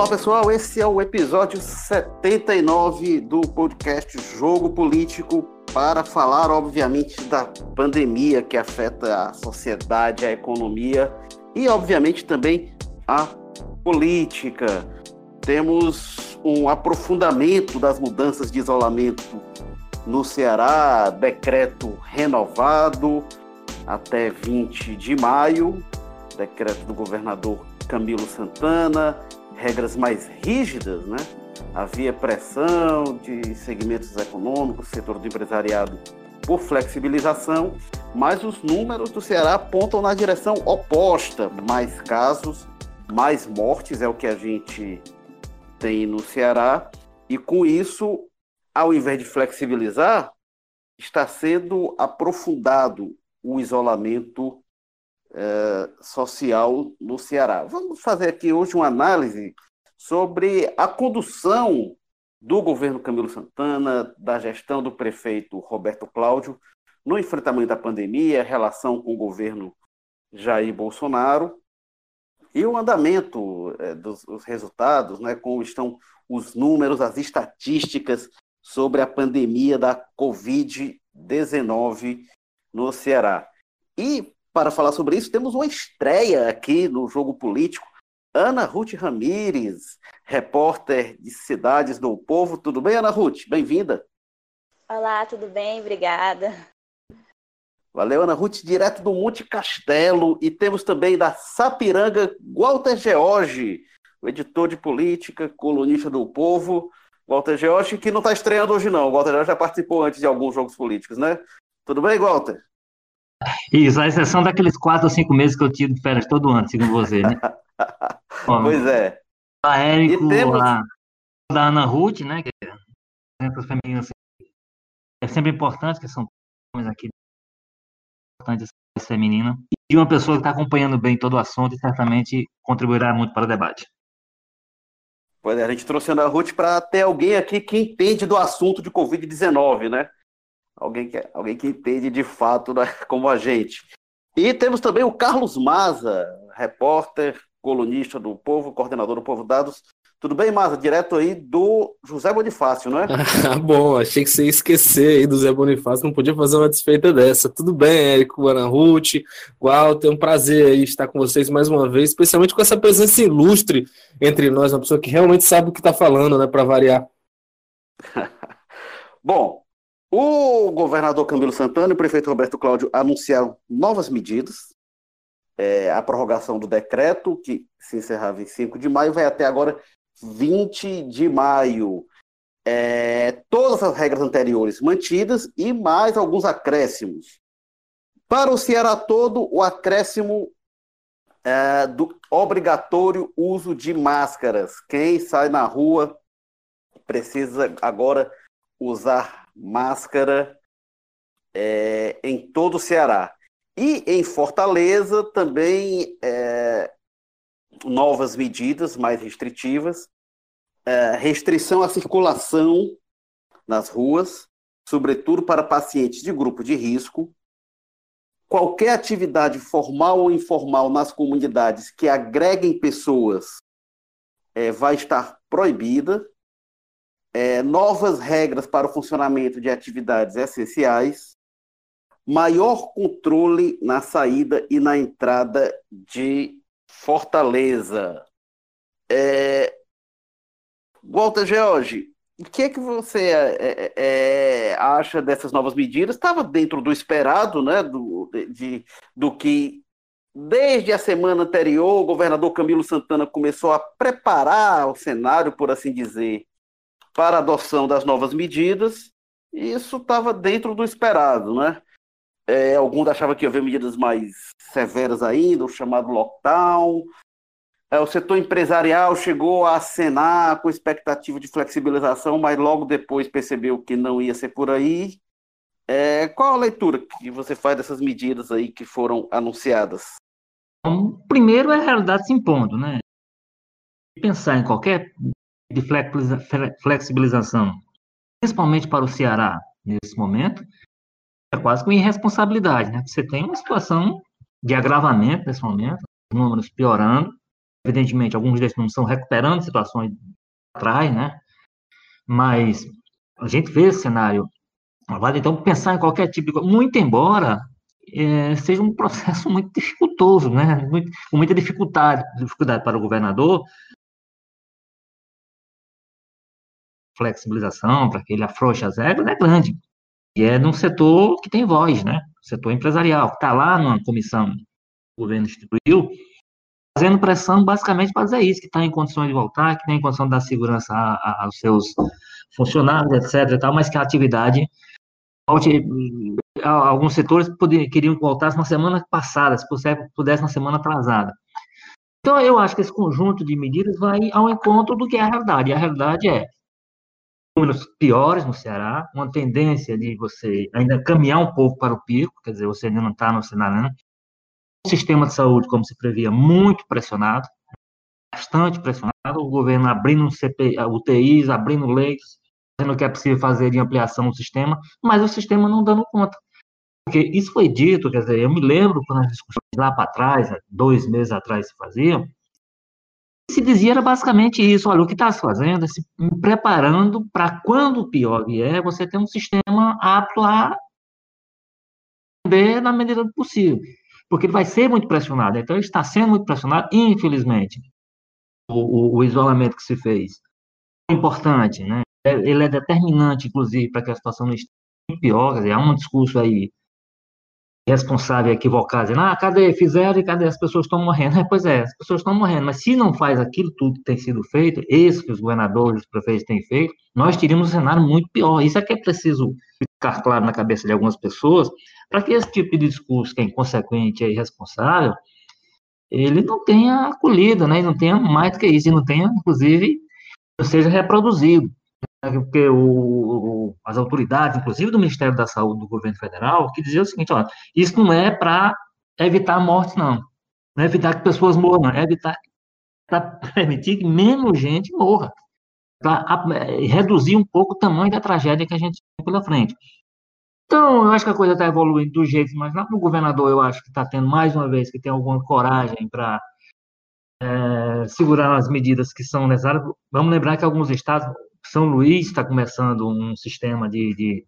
Olá pessoal, esse é o episódio 79 do podcast Jogo Político para falar, obviamente, da pandemia que afeta a sociedade, a economia e, obviamente, também a política. Temos um aprofundamento das mudanças de isolamento no Ceará, decreto renovado até 20 de maio, decreto do governador Camilo Santana, regras mais rígidas, né? Havia pressão de segmentos econômicos, setor do empresariado por flexibilização, mas os números do Ceará apontam na direção oposta. Mais casos, mais mortes é o que a gente tem no Ceará, e com isso, ao invés de flexibilizar, está sendo aprofundado o isolamento eh, social no Ceará. Vamos fazer aqui hoje uma análise sobre a condução do governo Camilo Santana, da gestão do prefeito Roberto Cláudio no enfrentamento da pandemia, relação com o governo Jair Bolsonaro e o andamento é, dos resultados, né, como estão os números, as estatísticas sobre a pandemia da Covid-19 no Ceará. E para falar sobre isso, temos uma estreia aqui no Jogo Político. Ana Ruth Ramires, repórter de Cidades do Povo. Tudo bem, Ana Ruth? Bem-vinda. Olá, tudo bem? Obrigada. Valeu, Ana Ruth, direto do Monte Castelo. E temos também da Sapiranga, Walter George, o editor de política, colunista do Povo. Walter George, que não está estreando hoje, não. O Walter George já participou antes de alguns jogos políticos, né? Tudo bem, Walter? Isso, a exceção daqueles quatro ou cinco meses que eu tiro de férias todo ano, segundo você, né? pois é. A Érico, temos... a da Ana Ruth, né? Que exemplos femininos é sempre importante, que são homens aqui importante essa feminina, e uma pessoa que está acompanhando bem todo o assunto e certamente contribuirá muito para o debate. Pois é, a gente trouxe a Ana Ruth para ter alguém aqui que entende do assunto de Covid-19, né? Alguém que, alguém que entende de fato né, como a gente. E temos também o Carlos Maza, repórter, colunista do Povo, coordenador do Povo Dados. Tudo bem, Maza? Direto aí do José Bonifácio, não é? Ah, bom, achei que você ia esquecer aí do José Bonifácio, não podia fazer uma desfeita dessa. Tudo bem, Érico, Ana Ruth, Walter, é um prazer aí estar com vocês mais uma vez, especialmente com essa presença ilustre entre nós, uma pessoa que realmente sabe o que está falando, né, para variar. bom, o governador Camilo Santana e o prefeito Roberto Cláudio anunciaram novas medidas. É, a prorrogação do decreto, que se encerrava em 5 de maio, vai até agora 20 de maio. É, todas as regras anteriores mantidas e mais alguns acréscimos. Para o Ceará todo, o acréscimo é, do obrigatório uso de máscaras. Quem sai na rua precisa agora usar máscara é, em todo o Ceará. E em Fortaleza também é, novas medidas mais restritivas, é, restrição à circulação nas ruas, sobretudo para pacientes de grupo de risco, qualquer atividade formal ou informal nas comunidades que agreguem pessoas é, vai estar proibida, é, novas regras para o funcionamento de atividades essenciais, maior controle na saída e na entrada de Fortaleza. É... Walter George, o que é que você é, é, é acha dessas novas medidas? Estava dentro do esperado, né? Do, de, do que desde a semana anterior o governador Camilo Santana começou a preparar o cenário, por assim dizer, para a adoção das novas medidas. E isso estava dentro do esperado, né? É, alguns achavam que ia haver medidas mais severas ainda, o chamado lockdown. É, o setor empresarial chegou a acenar com expectativa de flexibilização, mas logo depois percebeu que não ia ser por aí. É, qual a leitura que você faz dessas medidas aí que foram anunciadas? Bom, primeiro é a realidade se impondo, né? Pensar em qualquer de flexibilização, principalmente para o Ceará nesse momento, é quase que uma irresponsabilidade, né? Você tem uma situação de agravamento nesse momento, números piorando, evidentemente, alguns desses não estão recuperando situações atrás, né? Mas a gente vê esse cenário. Então, pensar em qualquer tipo de muito embora é, seja um processo muito dificultoso, né? Muito, com muita dificuldade, dificuldade para o governador, flexibilização, para que ele afrouxe as regras, é grande. E é num setor que tem voz, né? Setor empresarial, que está lá numa comissão que o governo instituiu, fazendo pressão basicamente para dizer isso, que está em condições de voltar, que tem em condição de dar segurança a, a, aos seus funcionários, etc. E tal, mas que a atividade volte. Alguns setores poder, queriam que voltasse na semana passada, se pudesse na semana atrasada. Então, eu acho que esse conjunto de medidas vai ao encontro do que é a realidade. E a realidade é números piores no Ceará, uma tendência de você ainda caminhar um pouco para o pico, quer dizer, você ainda não está no cenário, né? O sistema de saúde, como se previa, muito pressionado, bastante pressionado, o governo abrindo CP, UTIs, abrindo leitos, fazendo o que é possível fazer de ampliação do sistema, mas o sistema não dando conta. Porque isso foi dito, quer dizer, eu me lembro quando as discussões lá para trás, dois meses atrás se faziam, se dizia era basicamente isso, olha, o que está se fazendo é se preparando para quando o pior vier, você ter um sistema apto a na medida do possível porque ele vai ser muito pressionado. Então, ele está sendo muito pressionado, infelizmente. O, o, o isolamento que se fez é importante, né? É, ele é determinante, inclusive, para que a situação não esteja pior. Quer dizer, há um discurso aí responsável equivocado, dizendo, ah, cadê, fizeram e cadê as pessoas estão morrendo? É, pois é, as pessoas estão morrendo, mas se não faz aquilo tudo que tem sido feito, isso que os governadores, os prefeitos têm feito, nós teríamos um cenário muito pior. Isso é que é preciso ficar claro na cabeça de algumas pessoas, para que esse tipo de discurso, que é inconsequente e irresponsável, ele não tenha acolhida, né, e não tenha mais do que isso, e não tenha, inclusive, seja reproduzido. Né, porque o, o, as autoridades, inclusive do Ministério da Saúde do governo federal, que diziam o seguinte, ó, isso não é para evitar a morte, não. Não é evitar que pessoas morram, não. É evitar para permitir que menos gente morra. Para reduzir um pouco o tamanho da tragédia que a gente tem pela frente. Então, eu acho que a coisa está evoluindo do jeito, lá no governador eu acho que está tendo mais uma vez que tem alguma coragem para é, segurar as medidas que são necessárias. Vamos lembrar que alguns estados, São Luís está começando um sistema de, de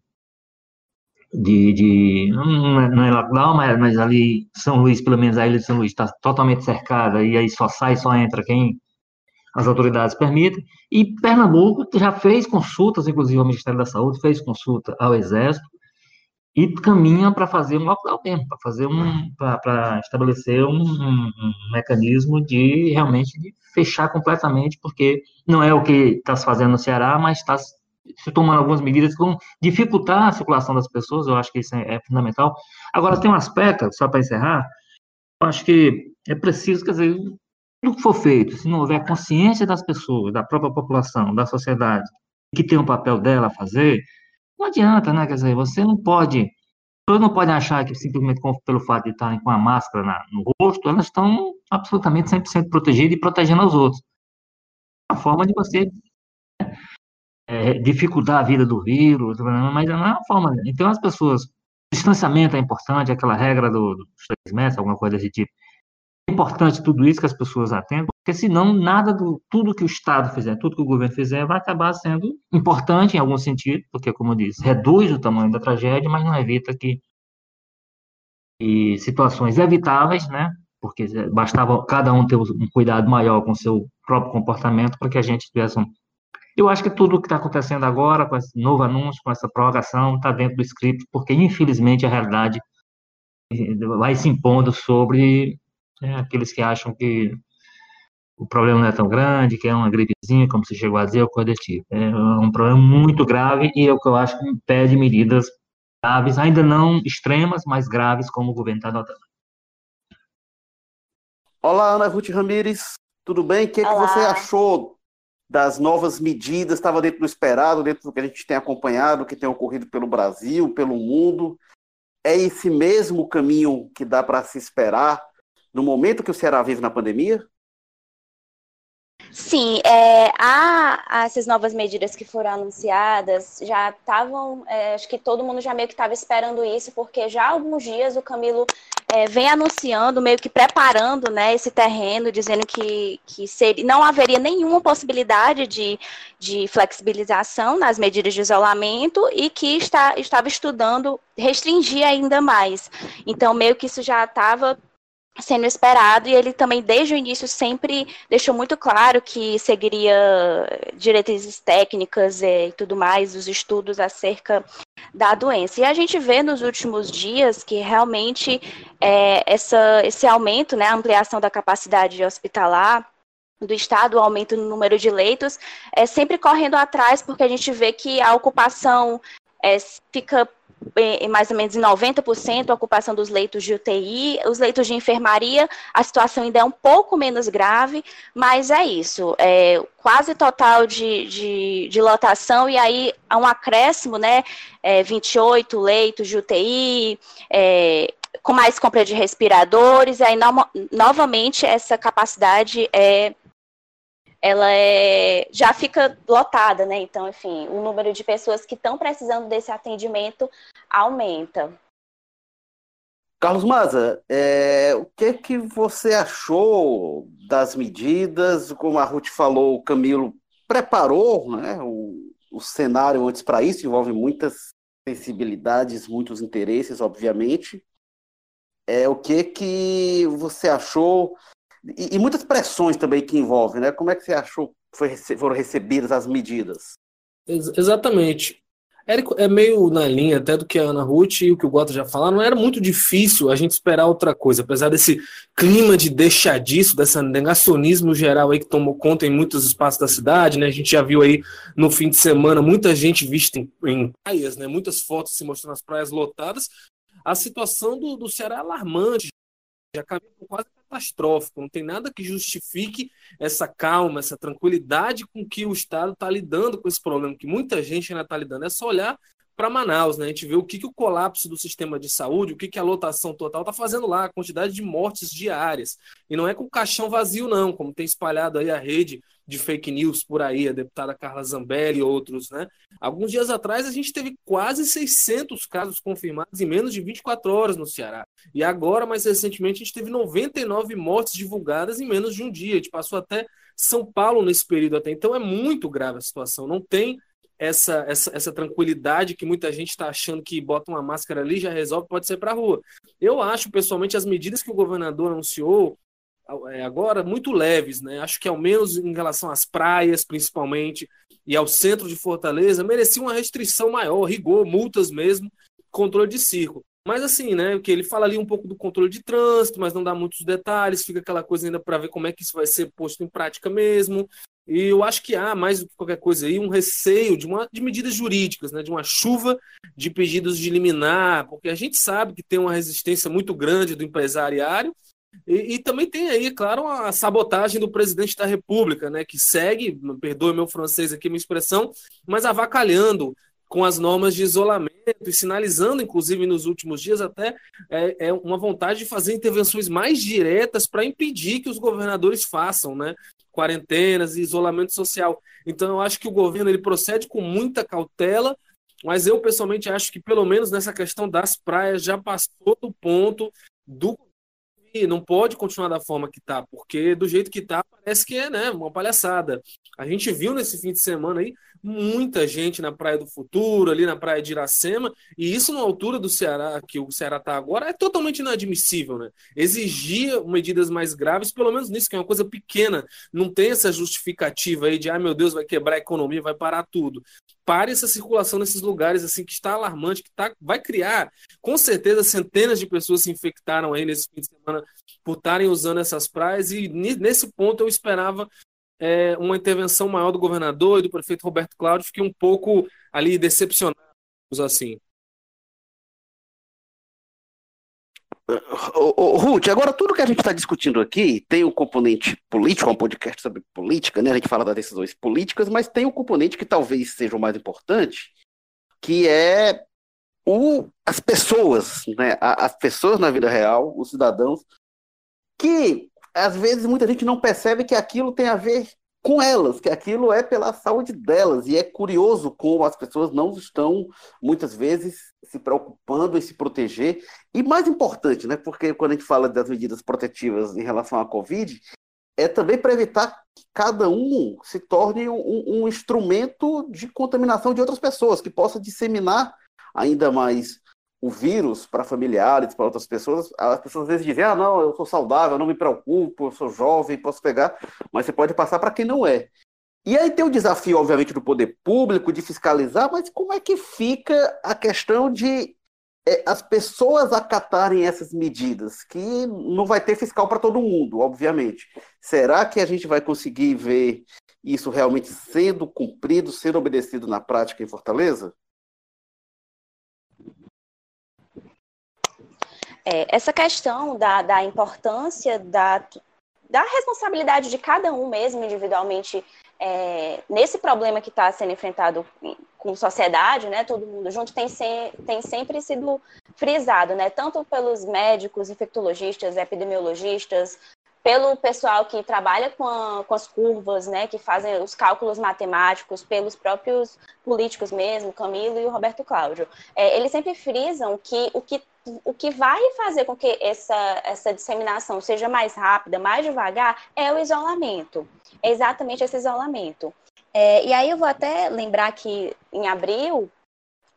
de, de, não é, não é lockdown, mas, mas ali São Luís, pelo menos a ilha de São Luís está totalmente cercada e aí só sai, só entra quem as autoridades permitem. E Pernambuco já fez consultas, inclusive ao Ministério da Saúde, fez consulta ao Exército, e caminha para fazer um lockdown mesmo, para fazer um, para estabelecer um, um, um, mecanismo de realmente de fechar completamente, porque não é o que está se fazendo no Ceará, mas está se tomando algumas medidas que vão dificultar a circulação das pessoas, eu acho que isso é, é fundamental. Agora, tem um aspecto, só para encerrar, eu acho que é preciso, quer dizer, tudo que for feito, se não houver consciência das pessoas, da própria população, da sociedade, que tem um papel dela a fazer, não adianta, né? Quer dizer, você não pode. Pessoas não podem achar que simplesmente pelo fato de estarem com a máscara na, no rosto, elas estão absolutamente 100% protegidas e protegendo os outros. É uma forma de você né, é, dificultar a vida do vírus, mas não é uma forma. Então, as pessoas. Distanciamento é importante, aquela regra do, dos três metros, alguma coisa desse tipo. É importante tudo isso que as pessoas atendam, porque senão nada do tudo que o Estado fizer, tudo que o governo fizer, vai acabar sendo importante em algum sentido, porque, como eu disse, reduz o tamanho da tragédia, mas não evita que, que situações evitáveis, né? Porque bastava cada um ter um cuidado maior com o seu próprio comportamento para que a gente tivesse um. Eu acho que tudo o que está acontecendo agora, com esse novo anúncio, com essa prorrogação, está dentro do script, porque infelizmente a realidade vai se impondo sobre né, aqueles que acham que o problema não é tão grande, que é uma gripezinha, como se chegou a dizer, ou coisa desse tipo. É um problema muito grave e é o que eu acho que impede medidas graves, ainda não extremas, mas graves, como o governo está adotando. Olá, Ana Ruth Ramires, tudo bem? O que, é que você achou das novas medidas? Estava dentro do esperado, dentro do que a gente tem acompanhado, que tem ocorrido pelo Brasil, pelo mundo? É esse mesmo caminho que dá para se esperar no momento que o Ceará vive na pandemia? Sim, é, há, essas novas medidas que foram anunciadas já estavam, é, acho que todo mundo já meio que estava esperando isso, porque já há alguns dias o Camilo é, vem anunciando, meio que preparando né, esse terreno, dizendo que, que seria, não haveria nenhuma possibilidade de, de flexibilização nas medidas de isolamento e que está, estava estudando restringir ainda mais. Então, meio que isso já estava sendo esperado e ele também desde o início sempre deixou muito claro que seguiria diretrizes técnicas e tudo mais, os estudos acerca da doença. E a gente vê nos últimos dias que realmente é, essa, esse aumento, né, a ampliação da capacidade hospitalar do Estado, o aumento no número de leitos, é sempre correndo atrás, porque a gente vê que a ocupação é, fica em mais ou menos em 90% a ocupação dos leitos de UTI, os leitos de enfermaria, a situação ainda é um pouco menos grave, mas é isso, é quase total de, de, de lotação, e aí há um acréscimo, né, é, 28 leitos de UTI, é, com mais compra de respiradores, e aí no, novamente essa capacidade é ela é, já fica lotada, né? Então, enfim, o número de pessoas que estão precisando desse atendimento aumenta. Carlos Maza, é, o que que você achou das medidas? Como a Ruth falou, o Camilo preparou né, o, o cenário antes para isso, envolve muitas sensibilidades, muitos interesses, obviamente. É, o que que você achou e, e, muitas pressões também que envolvem, né? Como é que você achou que foram recebidas as medidas? Ex exatamente. Érico, é meio na linha até do que a Ana Ruth e o que o Gota já falaram, era muito difícil a gente esperar outra coisa, apesar desse clima de deixadiço, desse negacionismo geral aí que tomou conta em muitos espaços da cidade, né? A gente já viu aí no fim de semana muita gente vista em, em praias, né? Muitas fotos se mostrando as praias lotadas. A situação do, do Ceará é alarmante, já caminha quase catastrófico, não tem nada que justifique essa calma, essa tranquilidade com que o Estado está lidando com esse problema, que muita gente ainda está lidando. É só olhar para Manaus, né? A gente vê o que, que o colapso do sistema de saúde, o que, que a lotação total está fazendo lá, a quantidade de mortes diárias. E não é com o caixão vazio, não, como tem espalhado aí a rede de fake news por aí, a deputada Carla Zambelli e outros, né? Alguns dias atrás a gente teve quase 600 casos confirmados em menos de 24 horas no Ceará. E agora, mais recentemente, a gente teve 99 mortes divulgadas em menos de um dia. A gente passou até São Paulo nesse período até. Então é muito grave a situação. Não tem essa, essa, essa tranquilidade que muita gente está achando que bota uma máscara ali já resolve, pode ser para a rua. Eu acho, pessoalmente, as medidas que o governador anunciou é, agora muito leves, né? Acho que ao menos em relação às praias, principalmente, e ao centro de Fortaleza, merecia uma restrição maior, rigor, multas mesmo, controle de circo. Mas assim, né? Que ele fala ali um pouco do controle de trânsito, mas não dá muitos detalhes, fica aquela coisa ainda para ver como é que isso vai ser posto em prática mesmo. E eu acho que há, mais do que qualquer coisa aí, um receio de, uma, de medidas jurídicas, né, de uma chuva de pedidos de liminar, porque a gente sabe que tem uma resistência muito grande do empresariário, e, e, também tem aí, claro, a sabotagem do presidente da República, né, que segue, perdoe meu francês aqui, minha expressão, mas avacalhando com as normas de isolamento e sinalizando, inclusive nos últimos dias, até é, é uma vontade de fazer intervenções mais diretas para impedir que os governadores façam, né? Quarentenas e isolamento social. Então, eu acho que o governo ele procede com muita cautela, mas eu pessoalmente acho que, pelo menos nessa questão das praias, já passou do ponto do não pode continuar da forma que está, porque do jeito que está parece que é né, uma palhaçada. A gente viu nesse fim de semana aí muita gente na Praia do Futuro, ali na Praia de Iracema, e isso na altura do Ceará, que o Ceará está agora, é totalmente inadmissível, né? Exigia medidas mais graves, pelo menos nisso, que é uma coisa pequena, não tem essa justificativa aí de, ah, meu Deus, vai quebrar a economia, vai parar tudo. Pare essa circulação nesses lugares, assim, que está alarmante, que tá, vai criar, com certeza, centenas de pessoas se infectaram aí nesse fim de semana por estarem usando essas praias, e nesse ponto eu esperava é, uma intervenção maior do governador e do prefeito Roberto Cláudio, fiquei um pouco ali decepcionado, assim. Ruth, agora tudo que a gente está discutindo aqui tem o componente político, é um podcast sobre política, né? A gente fala das decisões políticas, mas tem o componente que talvez seja o mais importante, que é o, as pessoas, né? As pessoas na vida real, os cidadãos, que às vezes muita gente não percebe que aquilo tem a ver com elas, que aquilo é pela saúde delas. E é curioso como as pessoas não estão, muitas vezes, se preocupando em se proteger. E mais importante, né, porque quando a gente fala das medidas protetivas em relação à Covid, é também para evitar que cada um se torne um, um instrumento de contaminação de outras pessoas, que possa disseminar ainda mais o vírus para familiares, para outras pessoas, as pessoas às vezes dizem, ah, não, eu sou saudável, não me preocupo, eu sou jovem, posso pegar, mas você pode passar para quem não é. E aí tem o desafio, obviamente, do poder público de fiscalizar, mas como é que fica a questão de é, as pessoas acatarem essas medidas, que não vai ter fiscal para todo mundo, obviamente. Será que a gente vai conseguir ver isso realmente sendo cumprido, sendo obedecido na prática em Fortaleza? É, essa questão da, da importância da, da responsabilidade de cada um mesmo individualmente é, nesse problema que está sendo enfrentado com sociedade, né, todo mundo junto, tem, tem sempre sido frisado, né, tanto pelos médicos, infectologistas, epidemiologistas, pelo pessoal que trabalha com, a, com, as curvas, né, que fazem os cálculos matemáticos, pelos próprios políticos mesmo, Camilo e o Roberto Cláudio. É, eles sempre frisam que o que o que vai fazer com que essa, essa disseminação seja mais rápida, mais devagar, é o isolamento. É exatamente esse isolamento. É, e aí eu vou até lembrar que em abril,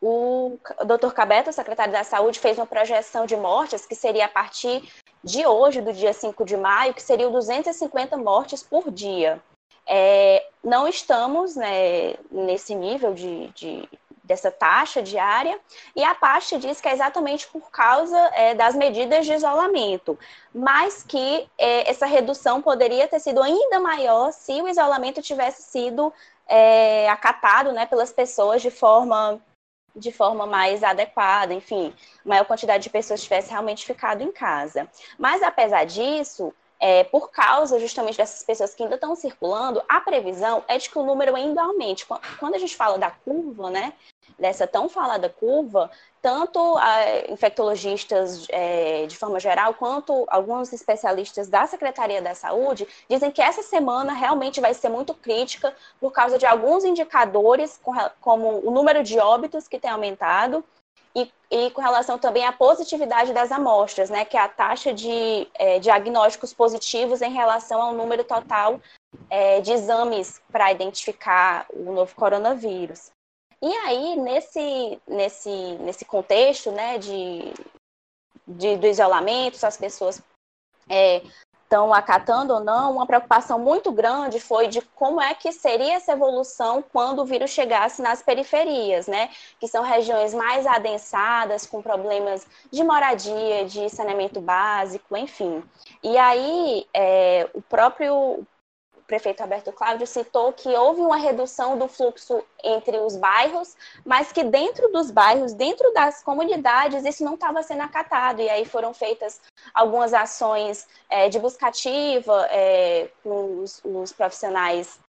o Dr. Cabeto, secretário da Saúde, fez uma projeção de mortes que seria a partir de hoje, do dia 5 de maio, que seriam 250 mortes por dia. É, não estamos né, nesse nível de, de, dessa taxa diária, e a pasta diz que é exatamente por causa é, das medidas de isolamento, mas que é, essa redução poderia ter sido ainda maior se o isolamento tivesse sido é, acatado né, pelas pessoas de forma de forma mais adequada, enfim, maior quantidade de pessoas tivesse realmente ficado em casa. Mas, apesar disso, é, por causa justamente dessas pessoas que ainda estão circulando, a previsão é de que o número ainda aumente. Quando a gente fala da curva, né, dessa tão falada curva, tanto infectologistas é, de forma geral, quanto alguns especialistas da Secretaria da Saúde, dizem que essa semana realmente vai ser muito crítica por causa de alguns indicadores, como o número de óbitos que tem aumentado, e, e, com relação também à positividade das amostras, né, que é a taxa de é, diagnósticos positivos em relação ao número total é, de exames para identificar o novo coronavírus. E aí, nesse, nesse, nesse contexto né, de, de do isolamento, se as pessoas estão é, acatando ou não, uma preocupação muito grande foi de como é que seria essa evolução quando o vírus chegasse nas periferias, né? Que são regiões mais adensadas, com problemas de moradia, de saneamento básico, enfim. E aí, é, o próprio prefeito Alberto Cláudio citou que houve uma redução do fluxo entre os bairros, mas que dentro dos bairros, dentro das comunidades, isso não estava sendo acatado. E aí foram feitas algumas ações é, de buscativa é, com os, os profissionais,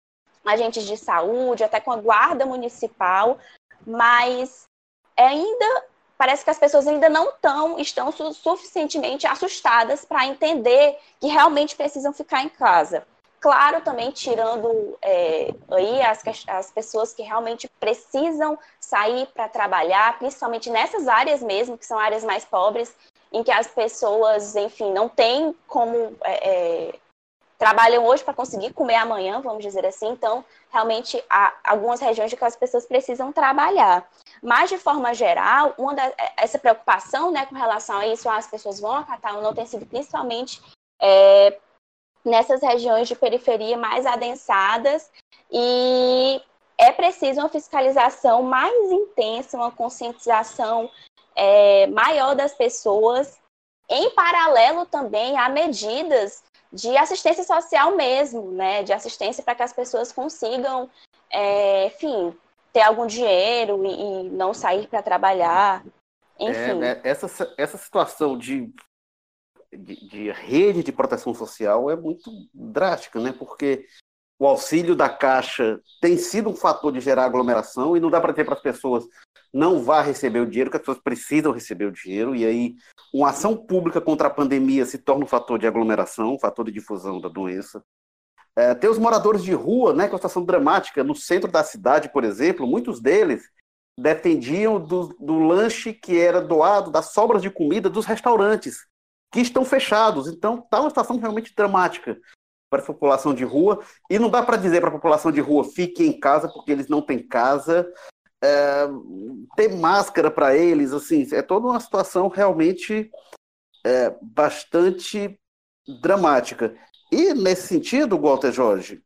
agentes de saúde, até com a guarda municipal, mas ainda parece que as pessoas ainda não tão, estão su suficientemente assustadas para entender que realmente precisam ficar em casa. Claro, também tirando é, aí as, as pessoas que realmente precisam sair para trabalhar, principalmente nessas áreas mesmo, que são áreas mais pobres, em que as pessoas, enfim, não têm como é, é, trabalham hoje para conseguir comer amanhã, vamos dizer assim. Então, realmente, há algumas regiões em que as pessoas precisam trabalhar. Mas, de forma geral, uma da, essa preocupação né, com relação a isso, as pessoas vão acatar ou não, tem sido principalmente é, nessas regiões de periferia mais adensadas e é preciso uma fiscalização mais intensa, uma conscientização é, maior das pessoas, em paralelo também a medidas de assistência social mesmo, né, de assistência para que as pessoas consigam, é, enfim, ter algum dinheiro e, e não sair para trabalhar, enfim. É, né, essa, essa situação de de, de rede de proteção social é muito drástica, né? Porque o auxílio da Caixa tem sido um fator de gerar aglomeração e não dá para dizer para as pessoas não vá receber o dinheiro, que as pessoas precisam receber o dinheiro, e aí uma ação pública contra a pandemia se torna um fator de aglomeração, um fator de difusão da doença. É, tem os moradores de rua, né, com a situação dramática. No centro da cidade, por exemplo, muitos deles dependiam do, do lanche que era doado, das sobras de comida dos restaurantes, que estão fechados. Então, está uma situação realmente dramática para a população de rua. E não dá para dizer para a população de rua fique em casa, porque eles não têm casa. É, ter máscara para eles, assim, é toda uma situação realmente é, bastante dramática. E nesse sentido, Walter Jorge,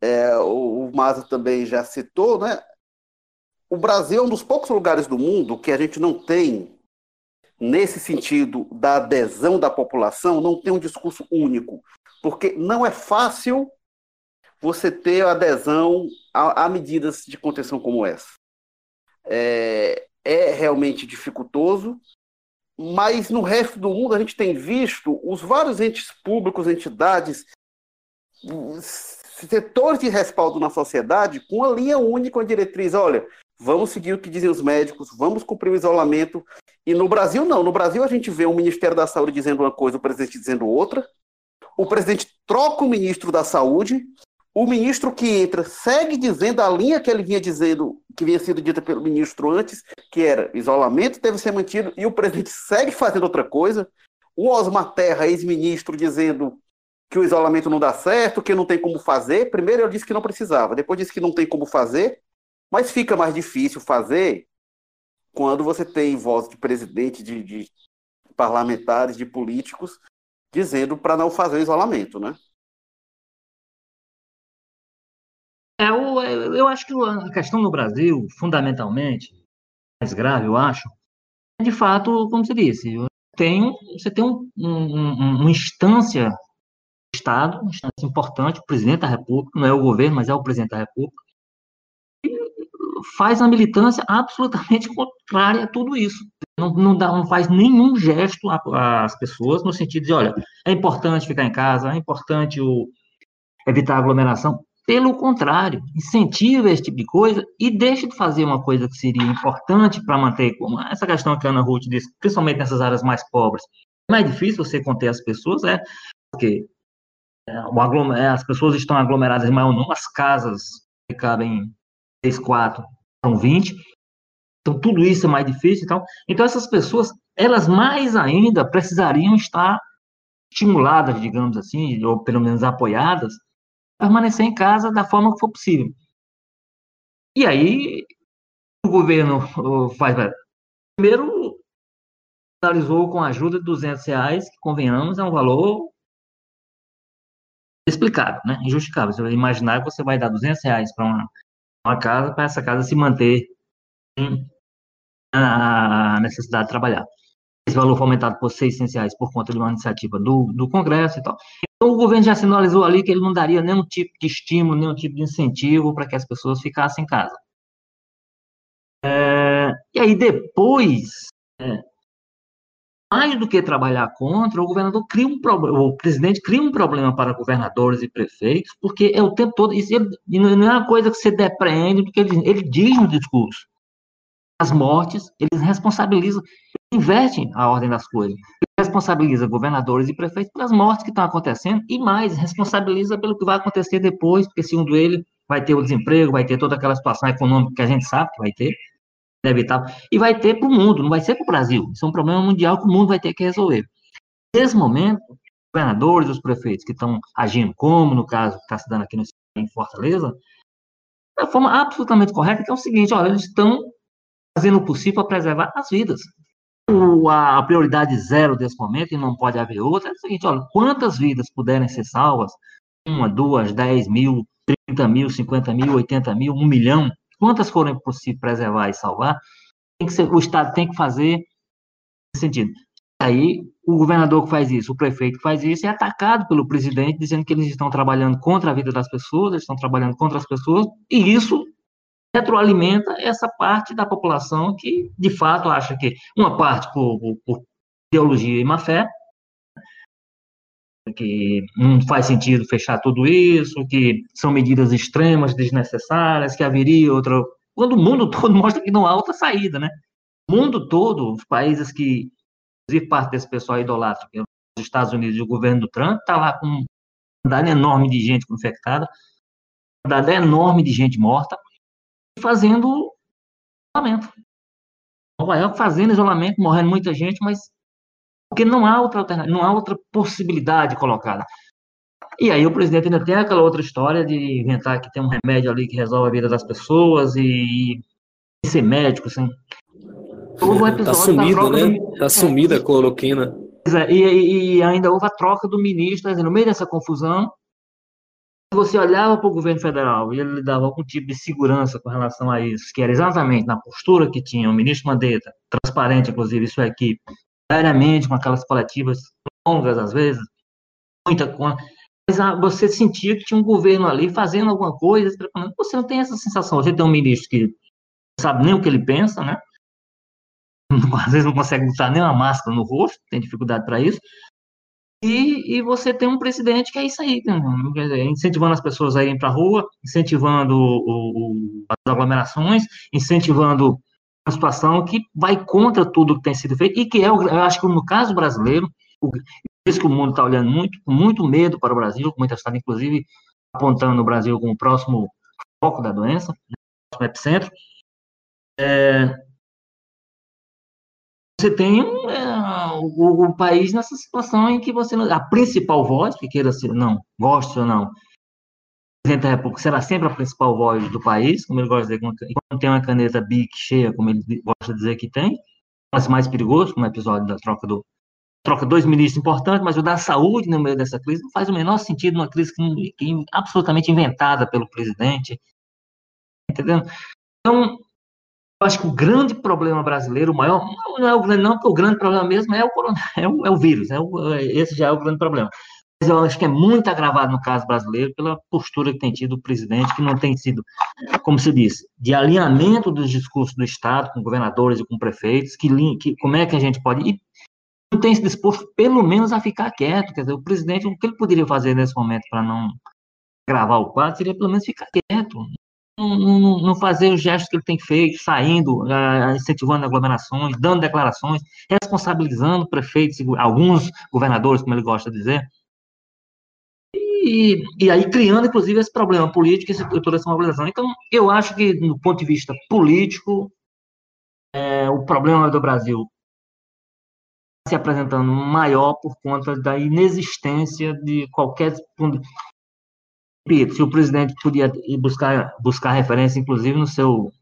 é, o, o Maza também já citou, né? O Brasil é um dos poucos lugares do mundo que a gente não tem, nesse sentido da adesão da população, não tem um discurso único. Porque não é fácil você ter adesão a, a medidas de contenção como essa. É, é realmente dificultoso, mas no resto do mundo a gente tem visto os vários entes públicos, entidades, setores de respaldo na sociedade com a linha única, uma diretriz, olha, vamos seguir o que dizem os médicos, vamos cumprir o isolamento. E no Brasil, não. No Brasil, a gente vê o Ministério da Saúde dizendo uma coisa, o presidente dizendo outra. O presidente troca o ministro da Saúde. O ministro que entra segue dizendo a linha que ele vinha dizendo, que vinha sido dita pelo ministro antes, que era isolamento deve ser mantido, e o presidente segue fazendo outra coisa. O Osmar Terra, ex-ministro, dizendo que o isolamento não dá certo, que não tem como fazer. Primeiro ele disse que não precisava, depois disse que não tem como fazer, mas fica mais difícil fazer quando você tem voz de presidente, de, de parlamentares, de políticos, dizendo para não fazer isolamento, né? É, eu, eu acho que a questão no Brasil, fundamentalmente, mais grave, eu acho, é de fato, como você disse, tem, você tem um, um, uma instância do Estado, uma instância importante, o presidente da República, não é o governo, mas é o presidente da República, faz a militância absolutamente contrária a tudo isso. Não, não, dá, não faz nenhum gesto às pessoas no sentido de, olha, é importante ficar em casa, é importante o, evitar aglomeração. Pelo contrário, incentiva esse tipo de coisa e deixa de fazer uma coisa que seria importante para manter, como essa questão que a Ana Ruth disse, principalmente nessas áreas mais pobres. É mais difícil você conter as pessoas, é porque é, é, as pessoas estão aglomeradas em maior número, as casas que cabem 3, 4, são 20. Então, tudo isso é mais difícil. Então, então, essas pessoas, elas mais ainda precisariam estar estimuladas, digamos assim, ou pelo menos apoiadas, permanecer em casa da forma que for possível. E aí, o governo faz. Primeiro, analisou com a ajuda de 200 reais, que convenhamos, é um valor explicado, né? Injustificável. Você vai imaginar que você vai dar 200 reais para uma, uma casa, para essa casa se manter a necessidade de trabalhar. Esse valor foi aumentado por 600 reais por conta de uma iniciativa do, do Congresso e tal. Então, o governo já sinalizou ali que ele não daria nenhum tipo de estímulo, nenhum tipo de incentivo para que as pessoas ficassem em casa. É, e aí, depois, é, mais do que trabalhar contra, o governador cria um problema, o presidente cria um problema para governadores e prefeitos, porque é o tempo todo, isso não é uma coisa que você depreende, porque ele, ele diz no discurso. As mortes, eles responsabilizam, invertem a ordem das coisas responsabiliza governadores e prefeitos pelas mortes que estão acontecendo e mais, responsabiliza pelo que vai acontecer depois, porque segundo ele vai ter o desemprego, vai ter toda aquela situação econômica que a gente sabe que vai ter, inevitável, e vai ter para o mundo, não vai ser para o Brasil. Isso é um problema mundial que o mundo vai ter que resolver. Nesse momento, os governadores, os prefeitos que estão agindo como, no caso está se dando aqui no, em Fortaleza, da forma absolutamente correta, que é o seguinte, olha, eles estão fazendo o possível para preservar as vidas a prioridade zero desse momento, e não pode haver outra, é o seguinte, olha, quantas vidas puderem ser salvas, uma, duas, dez mil, trinta mil, cinquenta mil, oitenta mil, um milhão, quantas forem possível preservar e salvar, ser, o Estado tem que fazer nesse sentido. Aí, o governador que faz isso, o prefeito que faz isso, é atacado pelo presidente, dizendo que eles estão trabalhando contra a vida das pessoas, eles estão trabalhando contra as pessoas, e isso retroalimenta essa parte da população que, de fato, acha que uma parte por, por, por ideologia e má fé, que não faz sentido fechar tudo isso, que são medidas extremas, desnecessárias, que haveria outra. Quando o mundo todo mostra que não há outra saída, né? O mundo todo, os países que, inclusive parte desse pessoal idolatra, que é os Estados Unidos e o governo do Trump, está lá com quantidade enorme de gente infectada, quantidade enorme de gente morta, fazendo isolamento. Nova York fazendo isolamento, morrendo muita gente, mas porque não há outra alternativa, não há outra possibilidade colocada. E aí o presidente ainda tem aquela outra história de inventar que tem um remédio ali que resolve a vida das pessoas e, e ser médico, assim. Houve um tá sumida, né? Do... Tá sumida a cloroquina. É, e, e, ainda houve a troca do ministro, no meio dessa confusão, você olhava para o governo federal e ele dava algum tipo de segurança com relação a isso, que era exatamente na postura que tinha o ministro Mandetta, transparente, inclusive, isso é equipe, diariamente, com aquelas coletivas longas, às vezes, muita coisa, mas ah, você sentia que tinha um governo ali fazendo alguma coisa, você não tem essa sensação, você tem um ministro que não sabe nem o que ele pensa, né? às vezes não consegue botar nem uma máscara no rosto, tem dificuldade para isso. E, e, você tem um presidente que é isso aí, né? incentivando as pessoas a irem para a rua, incentivando o, o, as aglomerações, incentivando uma situação que vai contra tudo que tem sido feito e que é, eu acho que no caso brasileiro, isso que o mundo está olhando muito, com muito medo para o Brasil, com muita estado, inclusive, apontando o Brasil como o próximo foco da doença, o próximo epicentro. É, você tem é, o, o, país nessa situação em que você a principal voz, que queira ser, não, goste ou não, presidente da República será sempre a principal voz do país, como ele gosta de dizer, quando tem uma caneta BIC cheia, como ele gosta de dizer que tem, mas mais perigoso, como o episódio da troca do troca dois ministros importantes, mas o da saúde no meio dessa crise não faz o menor sentido, uma crise que, que absolutamente inventada pelo presidente, entendeu? Então, eu acho que o grande problema brasileiro, o maior, não é o grande, não, porque o grande problema mesmo é o, é o, é o vírus, é o, esse já é o grande problema. Mas eu acho que é muito agravado no caso brasileiro pela postura que tem tido o presidente, que não tem sido, como se disse, de alinhamento dos discursos do Estado com governadores e com prefeitos, que, que como é que a gente pode. E não tem se disposto, pelo menos, a ficar quieto. Quer dizer, o presidente, o que ele poderia fazer nesse momento para não gravar o quadro seria pelo menos ficar quieto, não, não, fazer os gestos que ele tem feito, saindo, uh, incentivando aglomerações, dando declarações, responsabilizando prefeitos, alguns governadores, como ele gosta de dizer, e, e aí criando, inclusive, esse problema político, esse, toda essa mobilização. Então, eu acho que, do ponto de vista político, é, o problema do Brasil se apresentando maior por conta da inexistência de qualquer se o presidente podia ir buscar, buscar referência, inclusive, no seu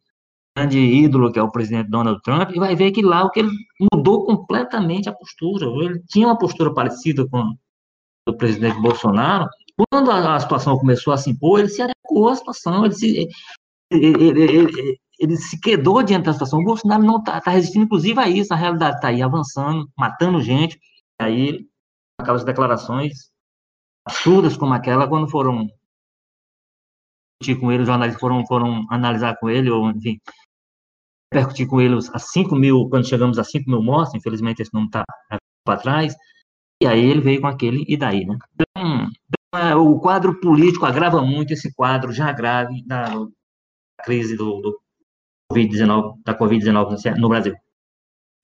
grande ídolo, que é o presidente Donald Trump, e vai ver que lá o que ele mudou completamente a postura. Ele tinha uma postura parecida com o presidente Bolsonaro. Quando a, a situação começou a se impor, ele se adequou à situação, ele se, ele, ele, ele, ele se quedou diante da situação. O Bolsonaro não está tá resistindo, inclusive, a isso. A realidade está aí avançando, matando gente. Aí, aquelas declarações absurdas como aquela, quando foram discutir com ele, os jornalistas foram, foram analisar com ele, ou enfim, repercutir com ele a 5 mil, quando chegamos a 5 mil mortes, infelizmente esse número está para trás, e aí ele veio com aquele e daí, né? Então, o quadro político agrava muito esse quadro já grave da, crise do, do Covid-19, da Covid-19 no Brasil.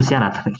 No Ceará também.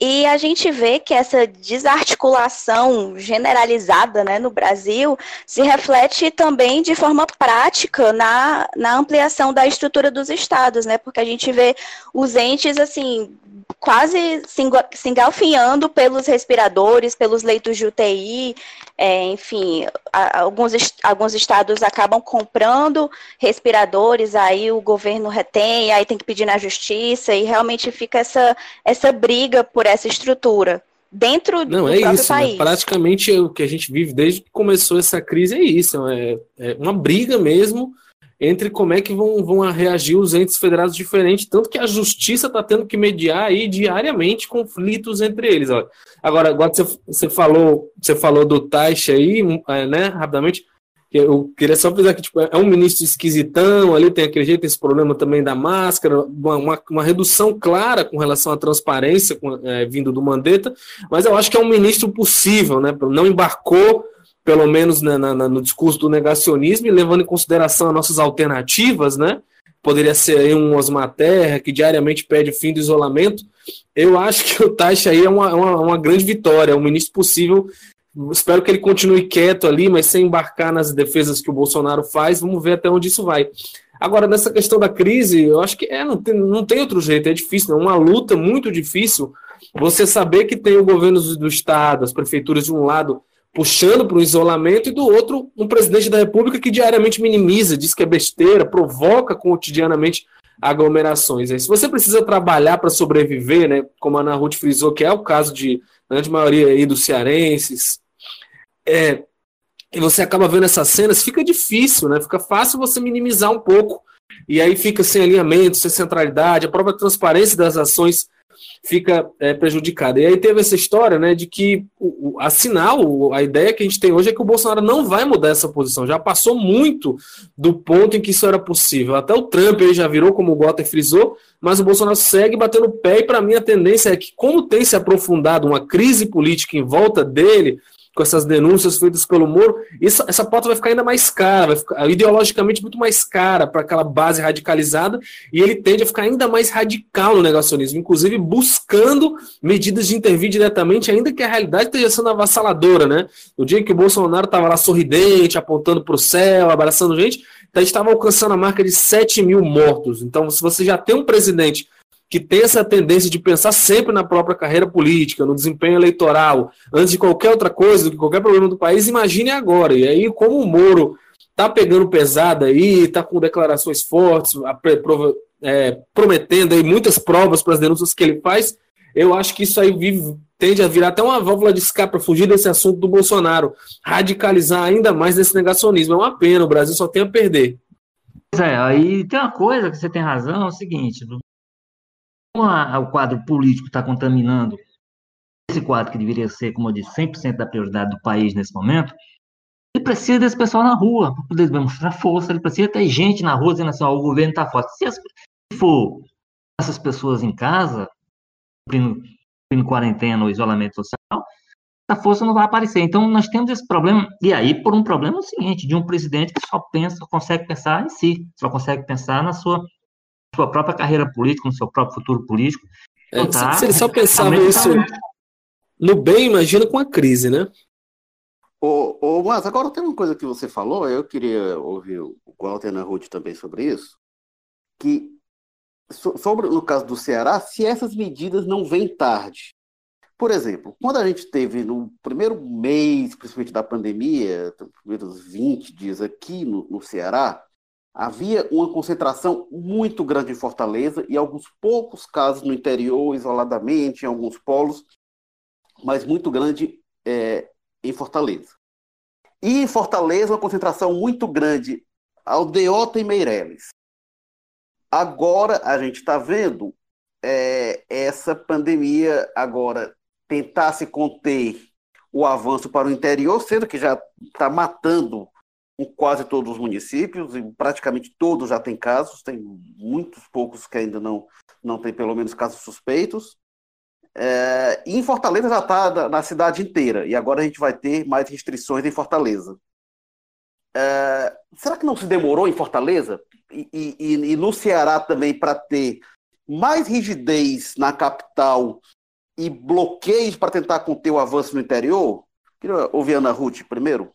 E a gente vê que essa desarticulação generalizada né, no Brasil se reflete também de forma prática na, na ampliação da estrutura dos estados, né? Porque a gente vê os entes assim quase se engalfinhando pelos respiradores, pelos leitos de UTI, é, enfim, alguns, alguns estados acabam comprando respiradores, aí o governo retém, aí tem que pedir na justiça, e realmente fica essa, essa briga por essa estrutura dentro Não, do é próprio isso, né? país. Né? Praticamente o que a gente vive desde que começou essa crise é isso, é, é uma briga mesmo entre como é que vão, vão reagir os entes federados diferentes, tanto que a justiça está tendo que mediar aí diariamente conflitos entre eles. Agora, agora você, você falou você falou do Taixa aí, é, né, rapidamente, eu queria só pensar que tipo, é um ministro esquisitão, ali tem aquele jeito, esse problema também da máscara, uma, uma, uma redução clara com relação à transparência com, é, vindo do Mandetta, mas eu acho que é um ministro possível, né? Não embarcou pelo menos na, na, no discurso do negacionismo, e levando em consideração as nossas alternativas, né? Poderia ser aí um Osmar Terra, que diariamente pede fim do isolamento. Eu acho que o Taixa aí é uma, uma, uma grande vitória, é um ministro possível Espero que ele continue quieto ali, mas sem embarcar nas defesas que o Bolsonaro faz. Vamos ver até onde isso vai. Agora, nessa questão da crise, eu acho que é, não, tem, não tem outro jeito, é difícil, é uma luta muito difícil você saber que tem o governo do Estado, as prefeituras de um lado puxando para o isolamento, e do outro, um presidente da República que diariamente minimiza, diz que é besteira, provoca cotidianamente aglomerações. Se você precisa trabalhar para sobreviver, né, como a Ana Ruth frisou, que é o caso de grande maioria aí dos cearenses, é, e você acaba vendo essas cenas, fica difícil, né? Fica fácil você minimizar um pouco, e aí fica sem alinhamento, sem centralidade, a própria transparência das ações fica é, prejudicada. E aí teve essa história né, de que o, o, a sinal, a ideia que a gente tem hoje é que o Bolsonaro não vai mudar essa posição. Já passou muito do ponto em que isso era possível. Até o Trump aí já virou, como o Gota frisou, mas o Bolsonaro segue batendo pé, e para mim a tendência é que, como tem se aprofundado uma crise política em volta dele, com essas denúncias feitas pelo Moro, isso, essa pauta vai ficar ainda mais cara, ficar ideologicamente muito mais cara para aquela base radicalizada, e ele tende a ficar ainda mais radical no negacionismo, inclusive buscando medidas de intervir diretamente, ainda que a realidade esteja sendo avassaladora, né? No dia que o Bolsonaro estava lá sorridente, apontando para o céu, abraçando gente, a gente estava alcançando a marca de 7 mil mortos. Então, se você já tem um presidente que tem essa tendência de pensar sempre na própria carreira política, no desempenho eleitoral, antes de qualquer outra coisa, do que qualquer problema do país, imagine agora. E aí, como o Moro está pegando pesado aí, está com declarações fortes, é, prometendo aí muitas provas para as denúncias que ele faz, eu acho que isso aí vive, tende a virar até uma válvula de escape para fugir desse assunto do Bolsonaro, radicalizar ainda mais esse negacionismo. É uma pena, o Brasil só tem a perder. Pois é, aí tem uma coisa que você tem razão, é o seguinte, a, o quadro político está contaminando esse quadro que deveria ser, como eu disse, 100% da prioridade do país nesse momento, ele precisa desse pessoal na rua para poder demonstrar força, ele precisa ter gente na rua dizendo assim, ó, o governo está forte. Se, as, se for essas pessoas em casa, cumprindo, cumprindo quarentena ou isolamento social, a força não vai aparecer. Então, nós temos esse problema, e aí por um problema é o seguinte, de um presidente que só pensa, consegue pensar em si, só consegue pensar na sua sua própria carreira política, no seu próprio futuro político. É, tá, se ele só pensava isso no bem, imagina com a crise, né? Ô, ô, mas agora tem uma coisa que você falou, eu queria ouvir o Walter na Ruth também sobre isso, que sobre no caso do Ceará, se essas medidas não vêm tarde. Por exemplo, quando a gente teve no primeiro mês, principalmente da pandemia, nos primeiros 20 dias aqui no, no Ceará, Havia uma concentração muito grande em Fortaleza e alguns poucos casos no interior, isoladamente, em alguns polos, mas muito grande é, em Fortaleza. E em Fortaleza, uma concentração muito grande, Aldeota e Meireles. Agora a gente está vendo é, essa pandemia agora tentar se conter o avanço para o interior, sendo que já está matando em quase todos os municípios, e praticamente todos já têm casos, tem muitos poucos que ainda não, não tem pelo menos casos suspeitos. É, e em Fortaleza já está na cidade inteira, e agora a gente vai ter mais restrições em Fortaleza. É, será que não se demorou em Fortaleza e, e, e no Ceará também para ter mais rigidez na capital e bloqueios para tentar conter o avanço no interior? Queria ouvir Ana Ruth primeiro.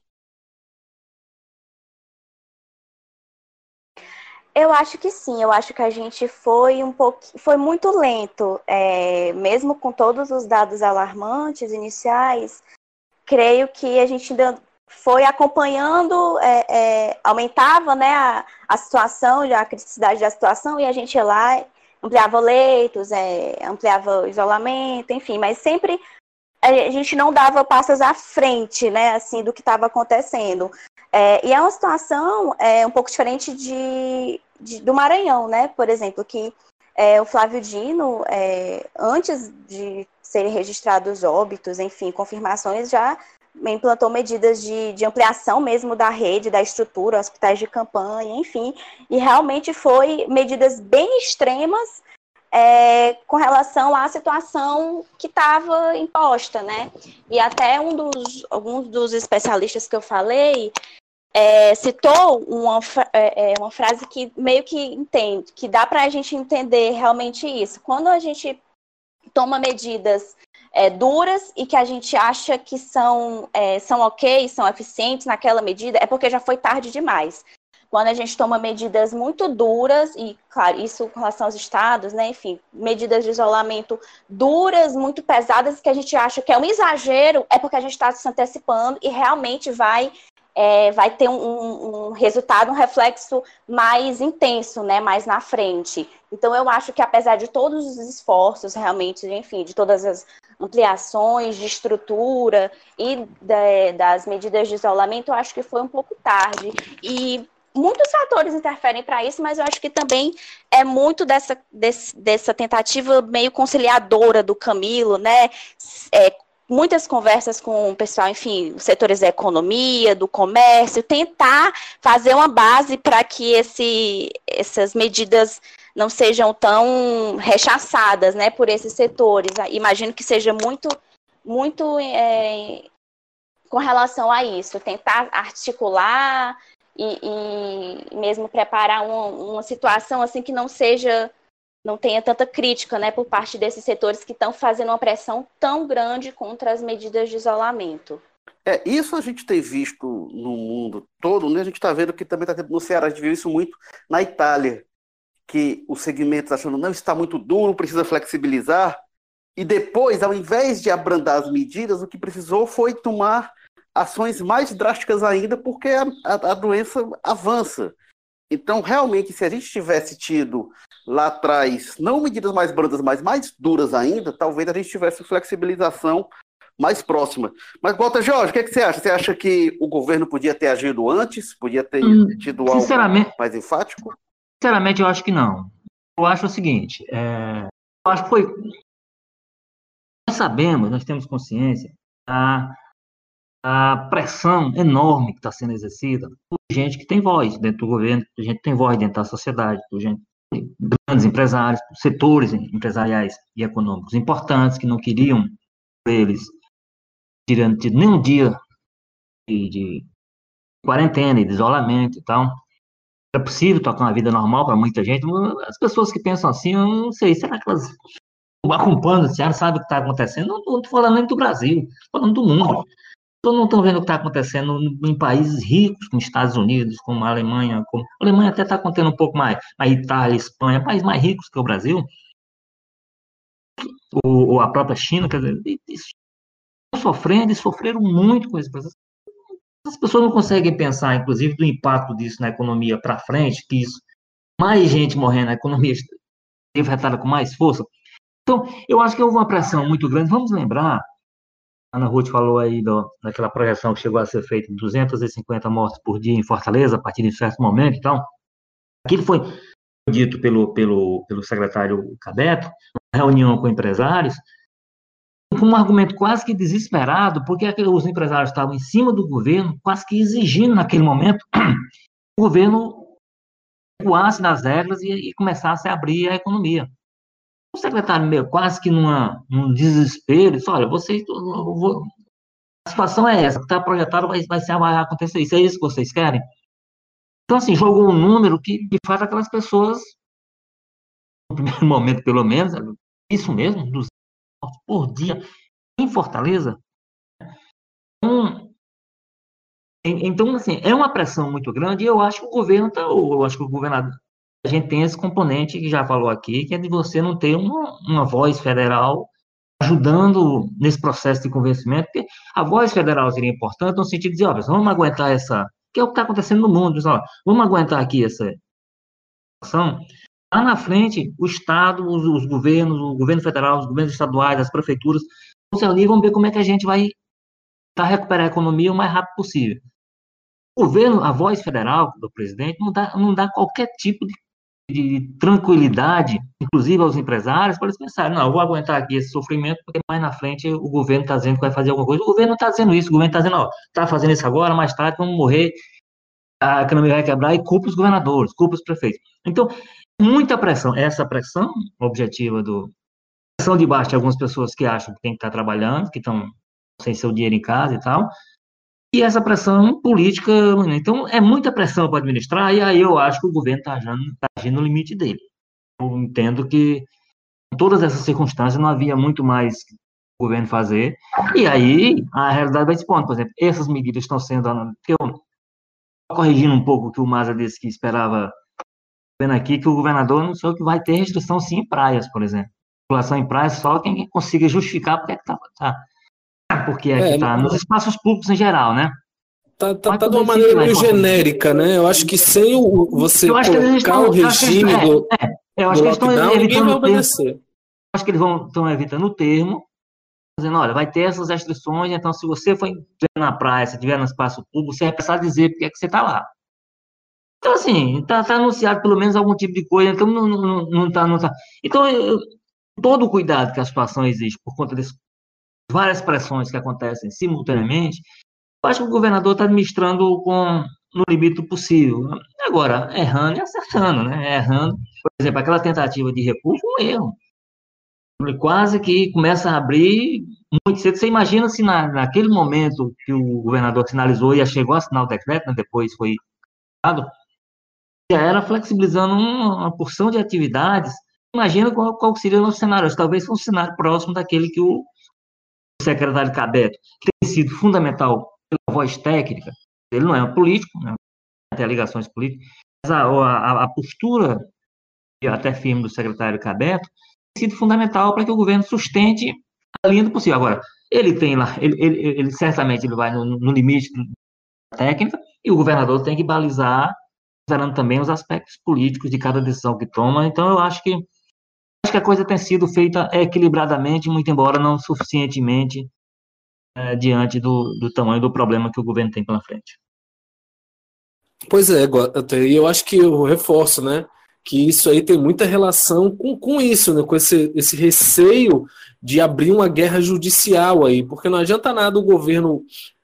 Eu acho que sim, eu acho que a gente foi um pouco, foi muito lento, é, mesmo com todos os dados alarmantes iniciais, creio que a gente ainda foi acompanhando, é, é, aumentava né, a, a situação, a criticidade da situação, e a gente ia lá, ampliava leitos, é, ampliava isolamento, enfim, mas sempre a gente não dava passos à frente, né, assim, do que estava acontecendo. É, e é uma situação é, um pouco diferente de, de, do Maranhão, né? Por exemplo, que é, o Flávio Dino, é, antes de serem registrados óbitos, enfim, confirmações, já implantou medidas de, de, ampliação mesmo da rede, da estrutura, hospitais de campanha, enfim, e realmente foi medidas bem extremas é, com relação à situação que estava imposta, né? E até um dos alguns dos especialistas que eu falei é, citou uma, é, é, uma frase que meio que entende, que dá para a gente entender realmente isso. Quando a gente toma medidas é, duras e que a gente acha que são, é, são ok, são eficientes naquela medida, é porque já foi tarde demais. Quando a gente toma medidas muito duras, e claro, isso com relação aos estados, né? Enfim, medidas de isolamento duras, muito pesadas, que a gente acha que é um exagero, é porque a gente está se antecipando e realmente vai é, vai ter um, um, resultado, um reflexo mais intenso, né, mais na frente. Então, eu acho que apesar de todos os esforços, realmente, enfim, de todas as ampliações de estrutura e de, das medidas de isolamento, eu acho que foi um pouco tarde. E muitos fatores interferem para isso, mas eu acho que também é muito dessa, desse, dessa tentativa meio conciliadora do Camilo, né? É, muitas conversas com o pessoal, enfim, setores da economia, do comércio, tentar fazer uma base para que esse, essas medidas não sejam tão rechaçadas, né, por esses setores. Imagino que seja muito, muito é, com relação a isso, tentar articular e, e mesmo preparar uma, uma situação assim que não seja não tenha tanta crítica né, por parte desses setores que estão fazendo uma pressão tão grande contra as medidas de isolamento. É, isso a gente tem visto no mundo todo, né? A gente está vendo que também está tendo no Ceará, a gente viu isso muito na Itália, que o segmento está achando não está muito duro, precisa flexibilizar, e depois, ao invés de abrandar as medidas, o que precisou foi tomar ações mais drásticas ainda, porque a, a, a doença avança. Então, realmente, se a gente tivesse tido lá atrás, não medidas mais brandas, mas mais duras ainda, talvez a gente tivesse flexibilização mais próxima. Mas, Walter Jorge, o que, é que, você acha? Você acha que o governo podia ter agido antes? Podia ter hum, tido algo mais enfático? Sinceramente, eu acho que não. Eu acho o seguinte, é, eu acho que foi... Nós sabemos, nós temos consciência a a pressão enorme que está sendo exercida por gente que tem voz dentro do governo, por gente que tem voz dentro da sociedade, por gente grandes empresários, setores empresariais e econômicos importantes que não queriam eles tirando nenhum dia de, de quarentena de isolamento e tal. É possível tocar uma vida normal para muita gente. As pessoas que pensam assim, eu não sei, será que elas acompanham, se sabe o que está acontecendo? Não estou falando nem do Brasil, estou falando do mundo. Então não estão vendo o que está acontecendo em países ricos, como Estados Unidos, como a Alemanha, como a Alemanha até está contendo um pouco mais, mas Itália, Espanha, países mais ricos que o Brasil, ou, ou a própria China, quer dizer, estão sofrendo e sofreram muito com isso. As pessoas não conseguem pensar, inclusive, do impacto disso na economia para frente, que isso, mais gente morrendo, a economia teve retada com mais força. Então, eu acho que houve uma pressão muito grande. Vamos lembrar Ana Ruth falou aí do, daquela projeção que chegou a ser feita de 250 mortes por dia em Fortaleza, a partir de certo momento, então, aquilo foi dito pelo, pelo, pelo secretário Cabeto, uma reunião com empresários, com um argumento quase que desesperado, porque os empresários estavam em cima do governo, quase que exigindo naquele momento o governo recuasse das regras e, e começasse a abrir a economia. O secretário meu, quase que numa, num desespero, disse, olha, vocês, vou, a situação é essa, que está projetado, vai, vai, ser, vai acontecer isso, é isso que vocês querem? Então, assim, jogou um número que, de fato, aquelas pessoas, no primeiro momento, pelo menos, isso mesmo, 200 por dia, em Fortaleza. Então, então, assim, é uma pressão muito grande e eu acho que o governo, está, eu acho que o governador, a gente tem esse componente que já falou aqui, que é de você não ter uma, uma voz federal ajudando nesse processo de convencimento, porque a voz federal seria importante no sentido de dizer, ó, vamos aguentar essa, que é o que está acontecendo no mundo, ó, vamos aguentar aqui essa situação. Lá na frente, o Estado, os, os governos, o governo federal, os governos estaduais, as prefeituras, vão se vamos ver como é que a gente vai tá, recuperar a economia o mais rápido possível. O governo, a voz federal do presidente, não dá, não dá qualquer tipo de de tranquilidade, inclusive aos empresários, para eles pensarem, não, eu vou aguentar aqui esse sofrimento, porque mais na frente o governo está dizendo que vai fazer alguma coisa. O governo não está dizendo isso, o governo está dizendo, ó, está fazendo isso agora, mais tarde vamos morrer, a economia vai quebrar, e culpa os governadores, culpa os prefeitos. Então, muita pressão. Essa pressão objetiva do... Pressão de baixo de algumas pessoas que acham que tem que estar trabalhando, que estão sem seu dinheiro em casa e tal, e essa pressão política, então é muita pressão para administrar, e aí eu acho que o governo está agindo, tá agindo no limite dele. Eu entendo que, em todas essas circunstâncias, não havia muito mais o governo fazer. E aí a realidade vai se pondo. Por exemplo, essas medidas estão sendo. Eu, corrigindo um pouco o que o Maza disse que esperava, vendo aqui que o governador anunciou que vai ter restrição sim em praias, por exemplo. População em praias só quem consiga justificar porque é que tá, tá porque é, é tá nos espaços públicos em geral, né? Tá, tá, tá de uma maneira meio genérica, né? Eu acho que sem o, você colocar estão, o regime do, é, eu acho do que lockdown, ninguém vai obedecer. Acho que eles estão evitando o termo, dizendo, olha, vai ter essas restrições, então se você for na praia, se estiver no espaço público, você vai precisar dizer porque é que você está lá. Então, assim, está tá anunciado pelo menos algum tipo de coisa, então não, não, não tá, não tá. Então, eu, todo o cuidado que a situação existe por conta das várias pressões que acontecem simultaneamente, eu acho que o governador está administrando com no limite possível. Agora, errando e acertando, né? Errando, por exemplo, aquela tentativa de recuo foi um erro. Ele quase que começa a abrir muito cedo. Você imagina se na, naquele momento que o governador sinalizou e chegou a assinar o decreto, né, depois foi já era flexibilizando uma porção de atividades. Imagina qual, qual seria o nosso cenário. Talvez um cenário próximo daquele que o secretário Cabeto, tem sido fundamental pela voz técnica, ele não é um político, né, tem ligações políticas, mas a, a, a postura até firme do secretário Cabeto sido fundamental para que o governo sustente a linha do possível. Agora, ele tem lá, ele, ele, ele certamente ele vai no, no, limite da técnica e o governador tem que balizar, considerando também os aspectos políticos de cada decisão que toma. Então, eu acho que acho que a coisa tem sido feita equilibradamente, muito embora não suficientemente é, diante do, do tamanho do problema que o governo tem pela frente. Pois é, e eu acho que eu reforço, né? que isso aí tem muita relação com, com isso, né? com esse, esse receio de abrir uma guerra judicial aí, porque não adianta nada o governo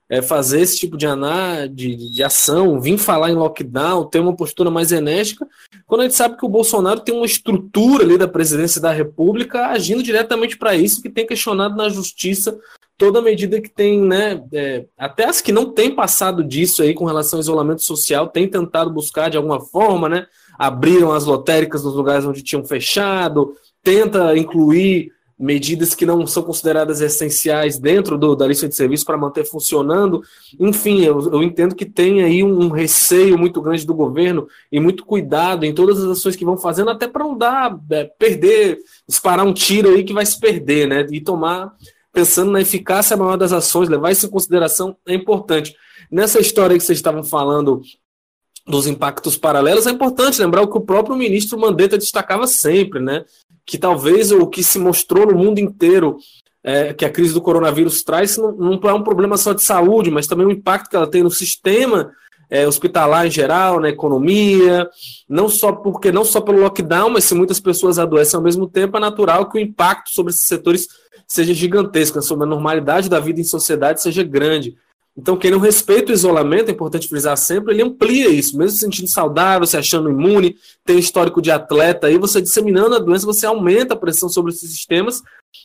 é, fazer esse tipo de, aná, de, de ação, vir falar em lockdown, ter uma postura mais enérgica, quando a gente sabe que o Bolsonaro tem uma estrutura ali da presidência da República agindo diretamente para isso, que tem questionado na justiça toda medida que tem, né, é, até as que não têm passado disso aí com relação ao isolamento social, tem tentado buscar de alguma forma, né, abriram as lotéricas nos lugares onde tinham fechado, tenta incluir medidas que não são consideradas essenciais dentro do, da lista de serviços para manter funcionando. Enfim, eu, eu, entendo que tem aí um receio muito grande do governo e muito cuidado em todas as ações que vão fazendo, até para não dar, é, perder, disparar um tiro aí que vai se perder, né? E tomar, pensando na eficácia maior das ações, levar isso em consideração é importante. Nessa história que vocês estavam falando dos impactos paralelos, é importante lembrar o que o próprio ministro Mandetta destacava sempre, né? Que talvez o que se mostrou no mundo inteiro é, que a crise do coronavírus traz não, não, é um problema só de saúde, mas também o impacto que ela tem no sistema é, hospitalar em geral, na economia, não só porque não só pelo lockdown, mas se muitas pessoas adoecem ao mesmo tempo, é natural que o impacto sobre esses setores seja gigantesco, sobre a normalidade da vida em sociedade seja grande. Então, quem não respeita o isolamento, é importante frisar sempre, ele amplia isso, mesmo se sentindo saudável, se achando imune, tem histórico de atleta, aí você disseminando a doença, você aumenta a pressão sobre esses sistemas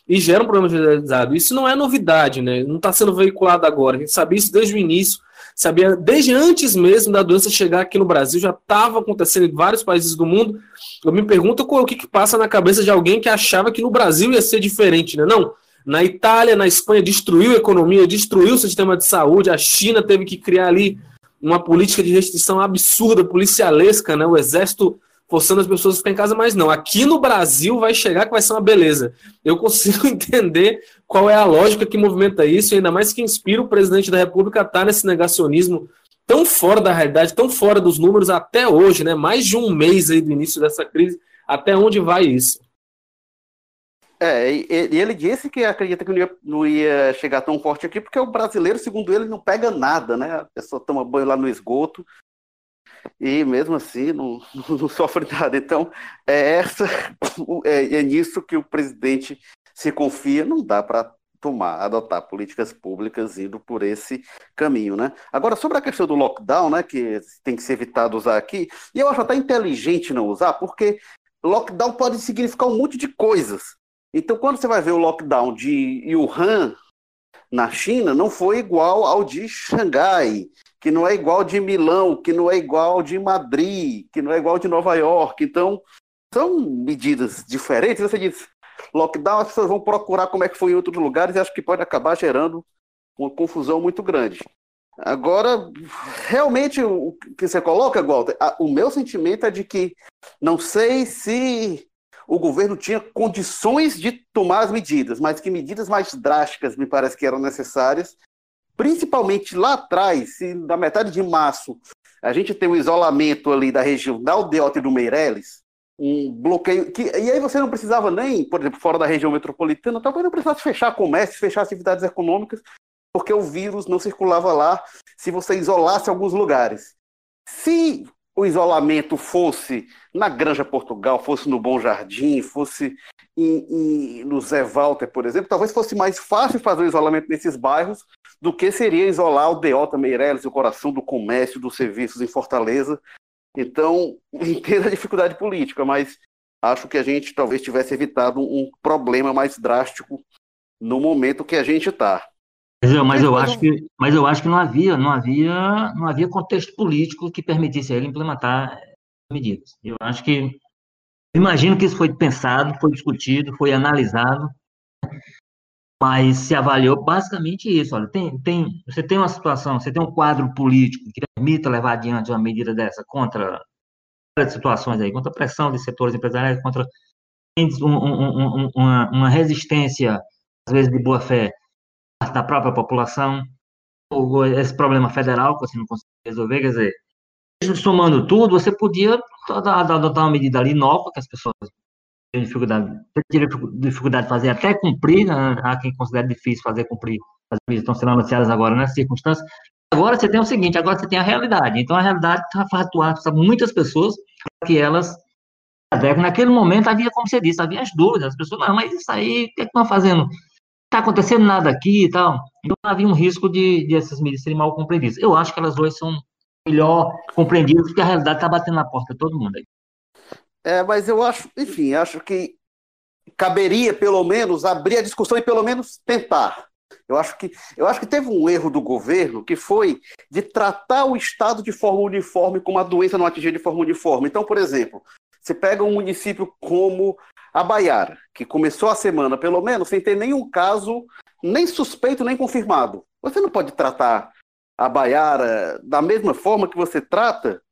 e gera um problema generalizado. Isso não é novidade, né? Não está sendo veiculado agora. A gente sabia isso desde o início, sabia desde antes mesmo da doença chegar aqui no Brasil, já estava acontecendo em vários países do mundo. Eu me pergunto o que, que passa na cabeça de alguém que achava que no Brasil ia ser diferente, né? Não. Na Itália, na Espanha, destruiu a economia, destruiu o sistema de saúde. A China teve que criar ali uma política de restrição absurda, policialesca, né? O exército forçando as pessoas a ficar em casa, mas não. Aqui no Brasil vai chegar que vai ser uma beleza. Eu consigo entender qual é a lógica que movimenta isso, e ainda mais que inspira o presidente da República a estar nesse negacionismo tão fora da realidade, tão fora dos números até hoje, né? Mais de um mês aí do início dessa crise. Até onde vai isso? É, e, ele disse que acredita que não ia, não ia, chegar tão forte aqui, porque o brasileiro, segundo ele, não pega nada, né? A pessoa toma banho lá no esgoto e mesmo assim não, não sofre nada. Então, é, essa, é, é nisso que o presidente se confia, não dá para tomar, adotar políticas públicas indo por esse caminho, né? Agora, sobre a questão do lockdown, né, que tem que ser evitado usar aqui, e eu acho até inteligente não usar, porque lockdown pode significar um monte de coisas. Então, quando você vai ver o lockdown de Wuhan, na China, não foi igual ao de Xangai, que não é igual de Milão, que não é igual de Madrid, que não é igual de Nova York. Então, são medidas diferentes. Você diz, lockdown, as pessoas vão procurar como é que foi em outros lugares e acho que pode acabar gerando uma confusão muito grande. Agora, realmente, o que você coloca, Walter, o meu sentimento é de que não sei se o governo tinha condições de tomar as medidas, mas que medidas mais drásticas me parece que eram necessárias, principalmente lá atrás, se na metade de março a gente tem o um isolamento ali da região da Aldeota e do Meireles, um bloqueio, que, e aí você não precisava nem, por exemplo, fora da região metropolitana, talvez não precisasse fechar comércio, fechar atividades econômicas, porque o vírus não circulava lá se você isolasse alguns lugares. Se o isolamento fosse na Granja Portugal, fosse no Bom Jardim, fosse em, em, no Zé Walter, por exemplo, talvez fosse mais fácil fazer o isolamento nesses bairros do que seria isolar o Deota Meireles, o coração do comércio, dos serviços em Fortaleza. Então, entendo a dificuldade política, mas acho que a gente talvez tivesse evitado um problema mais drástico no momento que a gente está. Mas eu, mas eu acho que, mas eu acho que não havia, não havia, não havia contexto político que permitisse a ele implementar medidas. Eu acho que, imagino que isso foi pensado, foi discutido, foi analisado, mas se avaliou basicamente isso. Olha, tem, tem, você tem uma situação, você tem um quadro político que permita levar adiante uma medida dessa contra situações aí, contra a pressão de setores empresariais, contra um, um, um, uma, uma resistência, às vezes de boa fé, da própria população, esse problema federal que você não consegue resolver, quer dizer, somando tudo, você podia adotar uma medida ali nova que as pessoas têm dificuldade, têm dificuldade de fazer até cumprir, né? há quem considera difícil fazer cumprir as medidas estão sendo anunciadas agora nessas circunstâncias. Agora você tem o seguinte, agora você tem a realidade. Então a realidade está atuar muitas pessoas para que elas Naquele momento havia, como você disse, havia as dúvidas, as pessoas, não, mas isso aí, o que, é que estão fazendo? Está acontecendo nada aqui e tal. Então havia um risco de, de essas medidas serem mal compreendidas. Eu acho que elas duas são melhor compreendidas porque a realidade está batendo na porta de todo mundo aí. É, mas eu acho, enfim, acho que caberia pelo menos abrir a discussão e pelo menos tentar. Eu acho que eu acho que teve um erro do governo que foi de tratar o estado de forma uniforme como a doença não atingia de forma uniforme. Então, por exemplo, você pega um município como a Baiara, que começou a semana, pelo menos, sem ter nenhum caso, nem suspeito, nem confirmado. Você não pode tratar a Baiara da mesma forma que você trata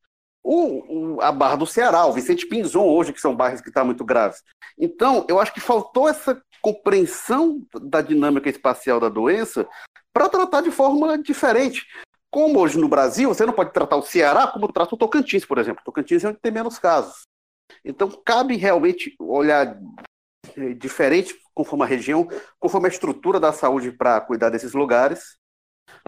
o, o, a Barra do Ceará, o Vicente Pinzon, hoje, que são bairros que estão muito graves. Então, eu acho que faltou essa compreensão da dinâmica espacial da doença para tratar de forma diferente. Como hoje no Brasil, você não pode tratar o Ceará como trata o Tocantins, por exemplo. Tocantins é onde tem menos casos. Então, cabe realmente olhar eh, diferente conforme a região, conforme a estrutura da saúde para cuidar desses lugares.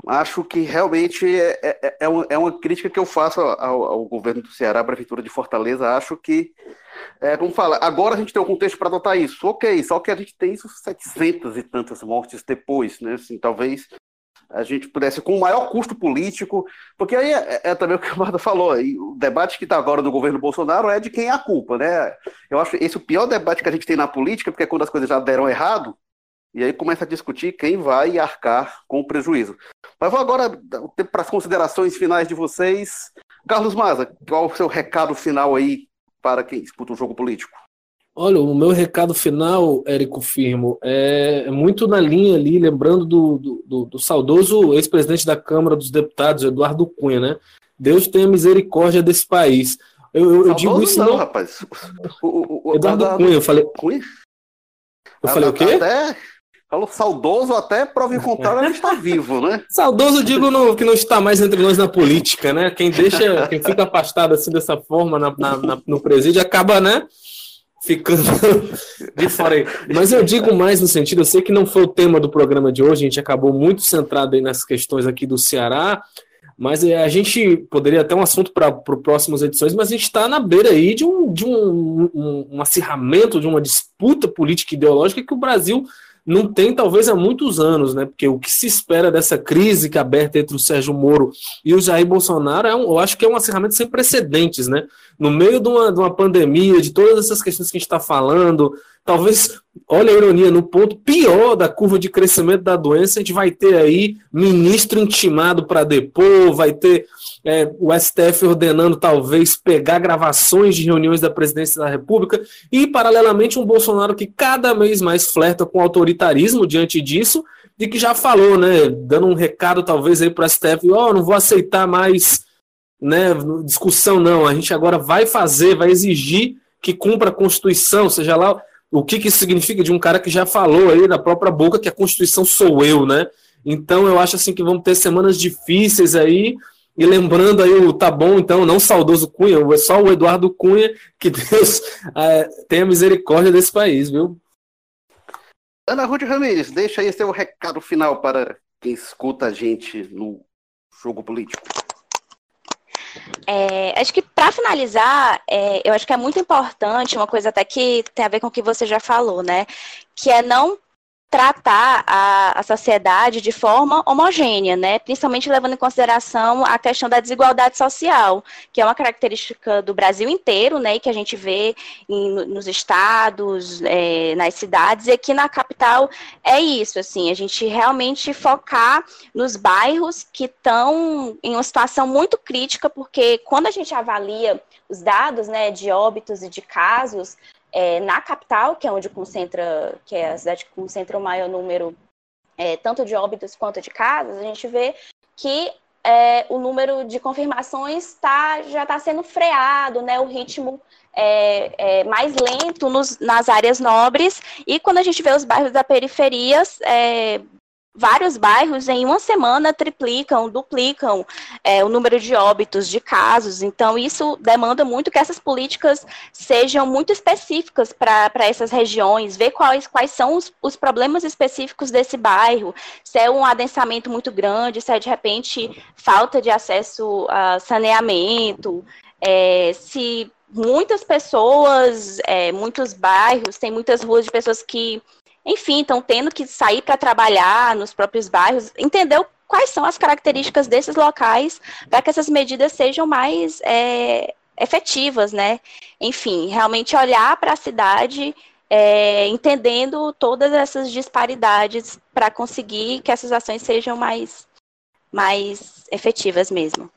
Acho que realmente é, é, é, uma, é uma crítica que eu faço ao, ao, governo do Ceará, à Prefeitura de Fortaleza. Acho que, é, como fala, agora a gente tem um contexto para adotar isso. Ok, só que a gente tem isso 700 e tantas mortes depois, né? Assim, talvez a gente pudesse, com o maior custo político, porque aí é, é também o que o Marta falou, o debate que está agora do governo Bolsonaro é de quem é a culpa, né? Eu acho esse o pior debate que a gente tem na política, porque é quando as coisas já deram errado, e aí começa a discutir quem vai arcar com o prejuízo. Mas vou agora para as considerações finais de vocês. Carlos Maza, qual o seu recado final aí para quem disputa um jogo político? Olha, o meu recado final, Érico Firmo, é muito na linha ali, lembrando do, do, do saudoso ex-presidente da Câmara dos Deputados, Eduardo Cunha, né? Deus tenha misericórdia desse país. Eu, eu, eu digo isso não, não... rapaz. O, o, Eduardo Cunha, eu falei. Cunha? Eu falei o quê? Até, falou saudoso, até prova contrário, ele está vivo, né? Saudoso, digo no, que não está mais entre nós na política, né? Quem deixa, quem fica afastado assim dessa forma na, na, na, no presídio acaba, né? Ficando de fora aí. Mas eu digo mais no sentido, eu sei que não foi o tema do programa de hoje, a gente acabou muito centrado aí nas questões aqui do Ceará, mas é, a gente poderia ter um assunto para próximas edições, mas a gente está na beira aí de, um, de um, um, um acirramento, de uma disputa política ideológica que o Brasil não tem talvez há muitos anos, né? Porque o que se espera dessa crise que é aberta entre o Sérgio Moro e o Jair Bolsonaro, é um, eu acho que é um acirramento sem precedentes, né? No meio de uma, de uma pandemia, de todas essas questões que a gente está falando, talvez, olha a ironia, no ponto pior da curva de crescimento da doença, a gente vai ter aí ministro intimado para depor, vai ter é, o STF ordenando talvez pegar gravações de reuniões da presidência da República e, paralelamente, um Bolsonaro que cada vez mais flerta com autoritarismo diante disso e que já falou, né, dando um recado talvez aí para o STF, ó, oh, não vou aceitar mais né, discussão não, a gente agora vai fazer, vai exigir que cumpra a Constituição, seja lá o que, que isso significa de um cara que já falou aí na própria boca que a Constituição sou eu, né? Então eu acho assim que vamos ter semanas difíceis aí, e lembrando aí o tá bom, então, não saudoso Cunha, é só o Eduardo Cunha, que Deus é, tenha misericórdia desse país, viu? Ana Ruth Ramires, deixa aí seu recado final para quem escuta a gente no jogo político. É, acho que para finalizar, é, eu acho que é muito importante uma coisa até que tem a ver com o que você já falou, né? Que é não tratar a, a sociedade de forma homogênea, né? principalmente levando em consideração a questão da desigualdade social, que é uma característica do Brasil inteiro, né? e que a gente vê em, nos estados, é, nas cidades, e aqui na capital é isso, assim, a gente realmente focar nos bairros que estão em uma situação muito crítica, porque quando a gente avalia os dados né, de óbitos e de casos, é, na capital, que é onde concentra, que é a cidade que concentra o maior número é, tanto de óbitos quanto de casos, a gente vê que é, o número de confirmações tá, já está sendo freado, né? O ritmo é, é mais lento nos, nas áreas nobres, e quando a gente vê os bairros da periferia, é, vários bairros em uma semana triplicam, duplicam é, o número de óbitos, de casos. Então, isso demanda muito que essas políticas sejam muito específicas para essas regiões, ver quais, quais são os, os, problemas específicos desse bairro, se é um adensamento muito grande, se é de repente falta de acesso a saneamento, é, se muitas pessoas, é, muitos bairros, tem muitas ruas de pessoas que enfim, estão tendo que sair para trabalhar nos próprios bairros, entender quais são as características desses locais para que essas medidas sejam mais é, efetivas, né? Enfim, realmente olhar para a cidade é, entendendo todas essas disparidades para conseguir que essas ações sejam mais, mais efetivas mesmo.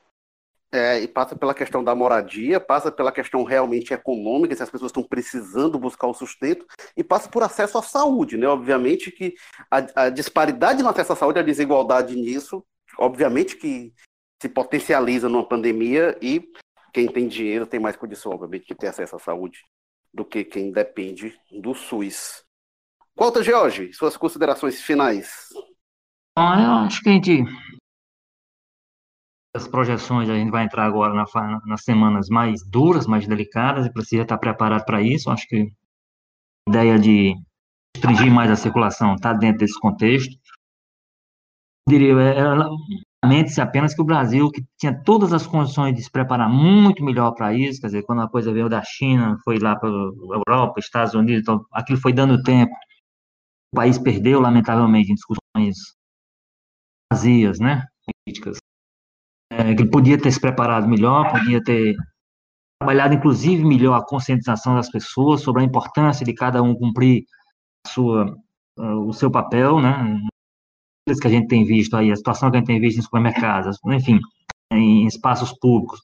É, e passa pela questão da moradia, passa pela questão realmente econômica, se as pessoas estão precisando buscar o sustento, e passa por acesso à saúde, né? Obviamente que a, a disparidade no acesso à saúde, a desigualdade nisso, obviamente que se potencializa numa pandemia e quem tem dinheiro tem mais condição, obviamente, de ter acesso à saúde do que quem depende do SUS. Qualta George, suas considerações finais. Bom, eu acho que a gente as projeções, a gente vai entrar agora na, nas semanas mais duras, mais delicadas, e precisa estar preparado para isso. Acho que a ideia de restringir mais a circulação está dentro desse contexto. Diria, é, é, mente-se apenas que o Brasil, que tinha todas as condições de se preparar muito melhor para isso, quer dizer, quando a coisa veio da China, foi lá para a Europa, Estados Unidos, então aquilo foi dando tempo. O país perdeu, lamentavelmente, em discussões vazias, né, políticas é, que ele podia ter se preparado melhor, podia ter trabalhado, inclusive, melhor a conscientização das pessoas sobre a importância de cada um cumprir sua, o seu papel, né? que a gente tem visto aí, a situação que a gente tem visto em supermercados, enfim, em espaços públicos.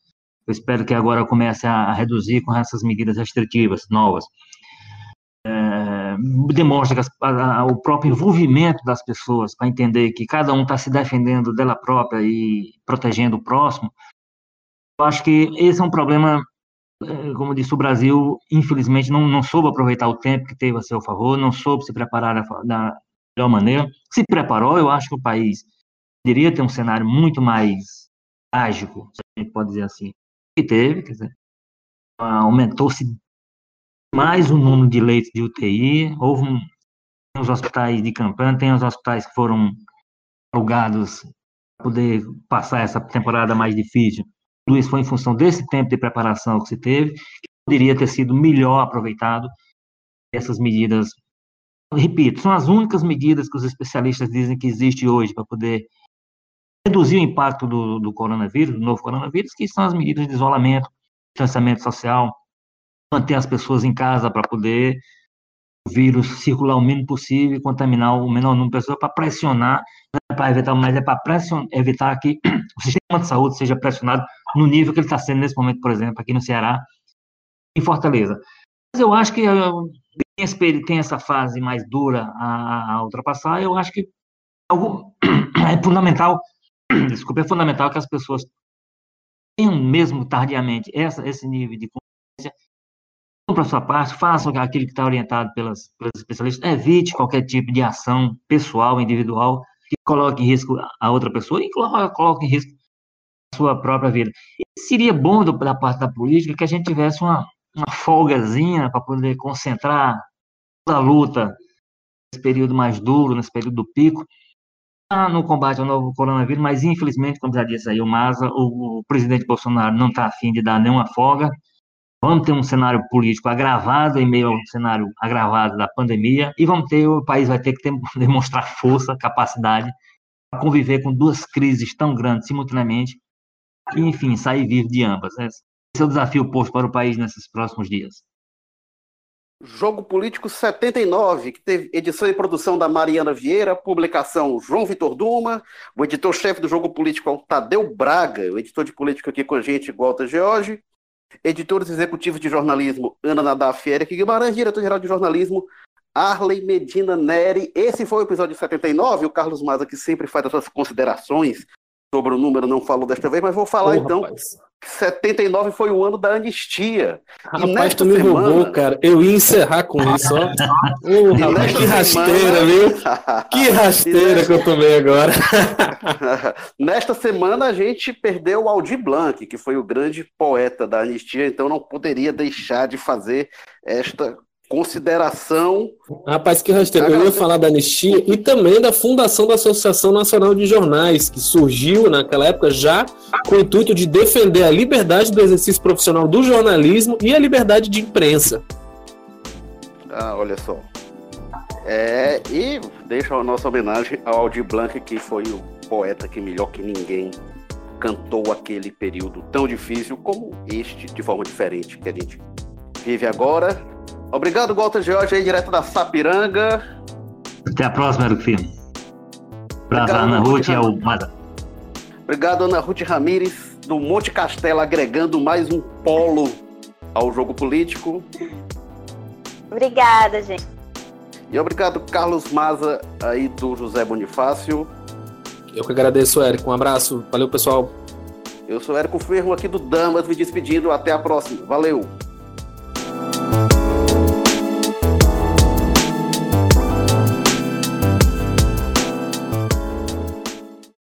Eu espero que agora comece a reduzir com essas medidas restritivas novas. Demonstra as, a, o próprio envolvimento das pessoas para entender que cada um está se defendendo dela própria e protegendo o próximo. Eu acho que esse é um problema, é, como disse o Brasil, infelizmente não, não soube aproveitar o tempo que teve a seu favor, não soube se preparar da, da melhor maneira. Se preparou, eu acho que o país poderia ter um cenário muito mais ágico, se a gente pode dizer assim, que teve, quer dizer, aumentou-se mais o número de leitos de UTI, houve um, os hospitais de campanha, tem os hospitais que foram alugados para poder passar essa temporada mais difícil. Tudo isso foi em função desse tempo de preparação que se teve, que poderia ter sido melhor aproveitado. Essas medidas, repito, são as únicas medidas que os especialistas dizem que existe hoje para poder reduzir o impacto do, do coronavírus, do novo coronavírus, que são as medidas de isolamento, distanciamento social, manter as pessoas em casa para poder o vírus circular o mínimo possível e contaminar o menor número de pessoas para pressionar, é para evitar, mas é para evitar que o sistema de saúde seja pressionado no nível que ele está sendo nesse momento, por exemplo, aqui no Ceará, em Fortaleza. Mas eu acho que tem, tem essa fase mais dura a, a ultrapassar, eu acho que algo é fundamental, desculpa, é fundamental que as pessoas tenham mesmo tardiamente essa, esse nível de para sua parte, façam aquilo que está orientado pelas, pelas especialistas, evite qualquer tipo de ação pessoal, individual, que coloque em risco a outra pessoa e coloque em risco a sua própria vida. E seria bom do, da parte da política que a gente tivesse uma, uma folgazinha para poder concentrar a luta nesse período mais duro, nesse período do pico, no combate ao novo coronavírus, mas infelizmente, como já disse aí o Maza, o, o presidente Bolsonaro não está afim de dar nenhuma folga. Vamos ter um cenário político agravado em meio ao cenário agravado da pandemia e vamos ter o país vai ter que ter, demonstrar força, capacidade para conviver com duas crises tão grandes simultaneamente e, enfim, sair vivo de ambas. Esse é o desafio posto para o país nesses próximos dias. Jogo Político 79, que teve edição e produção da Mariana Vieira, publicação João Vitor Duma, o editor-chefe do Jogo Político é o Tadeu Braga, o editor de política aqui com a gente, Walter George, editores executivos de jornalismo, Ana Nadaf Eric Guimarães, diretor-geral de jornalismo, Arley Medina Neri. Esse foi o episódio 79, o Carlos Maza, que sempre faz as suas considerações sobre o número, não falou desta vez, mas vou falar oh, então. Rapaz. 79 foi o ano da anistia. Rapaz, tu me semana... roubou, cara. Eu ia encerrar com isso, ó. Oh, rapaz, que rasteira, viu? Que rasteira nesta... que eu tomei agora. nesta semana a gente perdeu o Aldir Blanc, que foi o grande poeta da anistia, então não poderia deixar de fazer esta consideração. Rapaz, que rasteiro. Eu ia falar da anistia e também da fundação da Associação Nacional de Jornais, que surgiu naquela época já com o intuito de defender a liberdade do exercício profissional do jornalismo e a liberdade de imprensa. Ah, olha só. É, e deixa a nossa homenagem ao Aldir Blanc, que foi o poeta que melhor que ninguém cantou aquele período tão difícil como este, de forma diferente que a gente vive agora. Obrigado, Walter George, aí direto da Sapiranga. Até a próxima, Eric Filho. Pra Ana Ruth e ao Mada. Obrigado, Ana Ruth Ramires, do Monte Castelo, agregando mais um polo ao jogo político. Obrigada, gente. E obrigado, Carlos Maza, aí do José Bonifácio. Eu que agradeço, Érico. Um abraço. Valeu, pessoal. Eu sou Érico Ferro, aqui do Damas, me despedindo. Até a próxima. Valeu.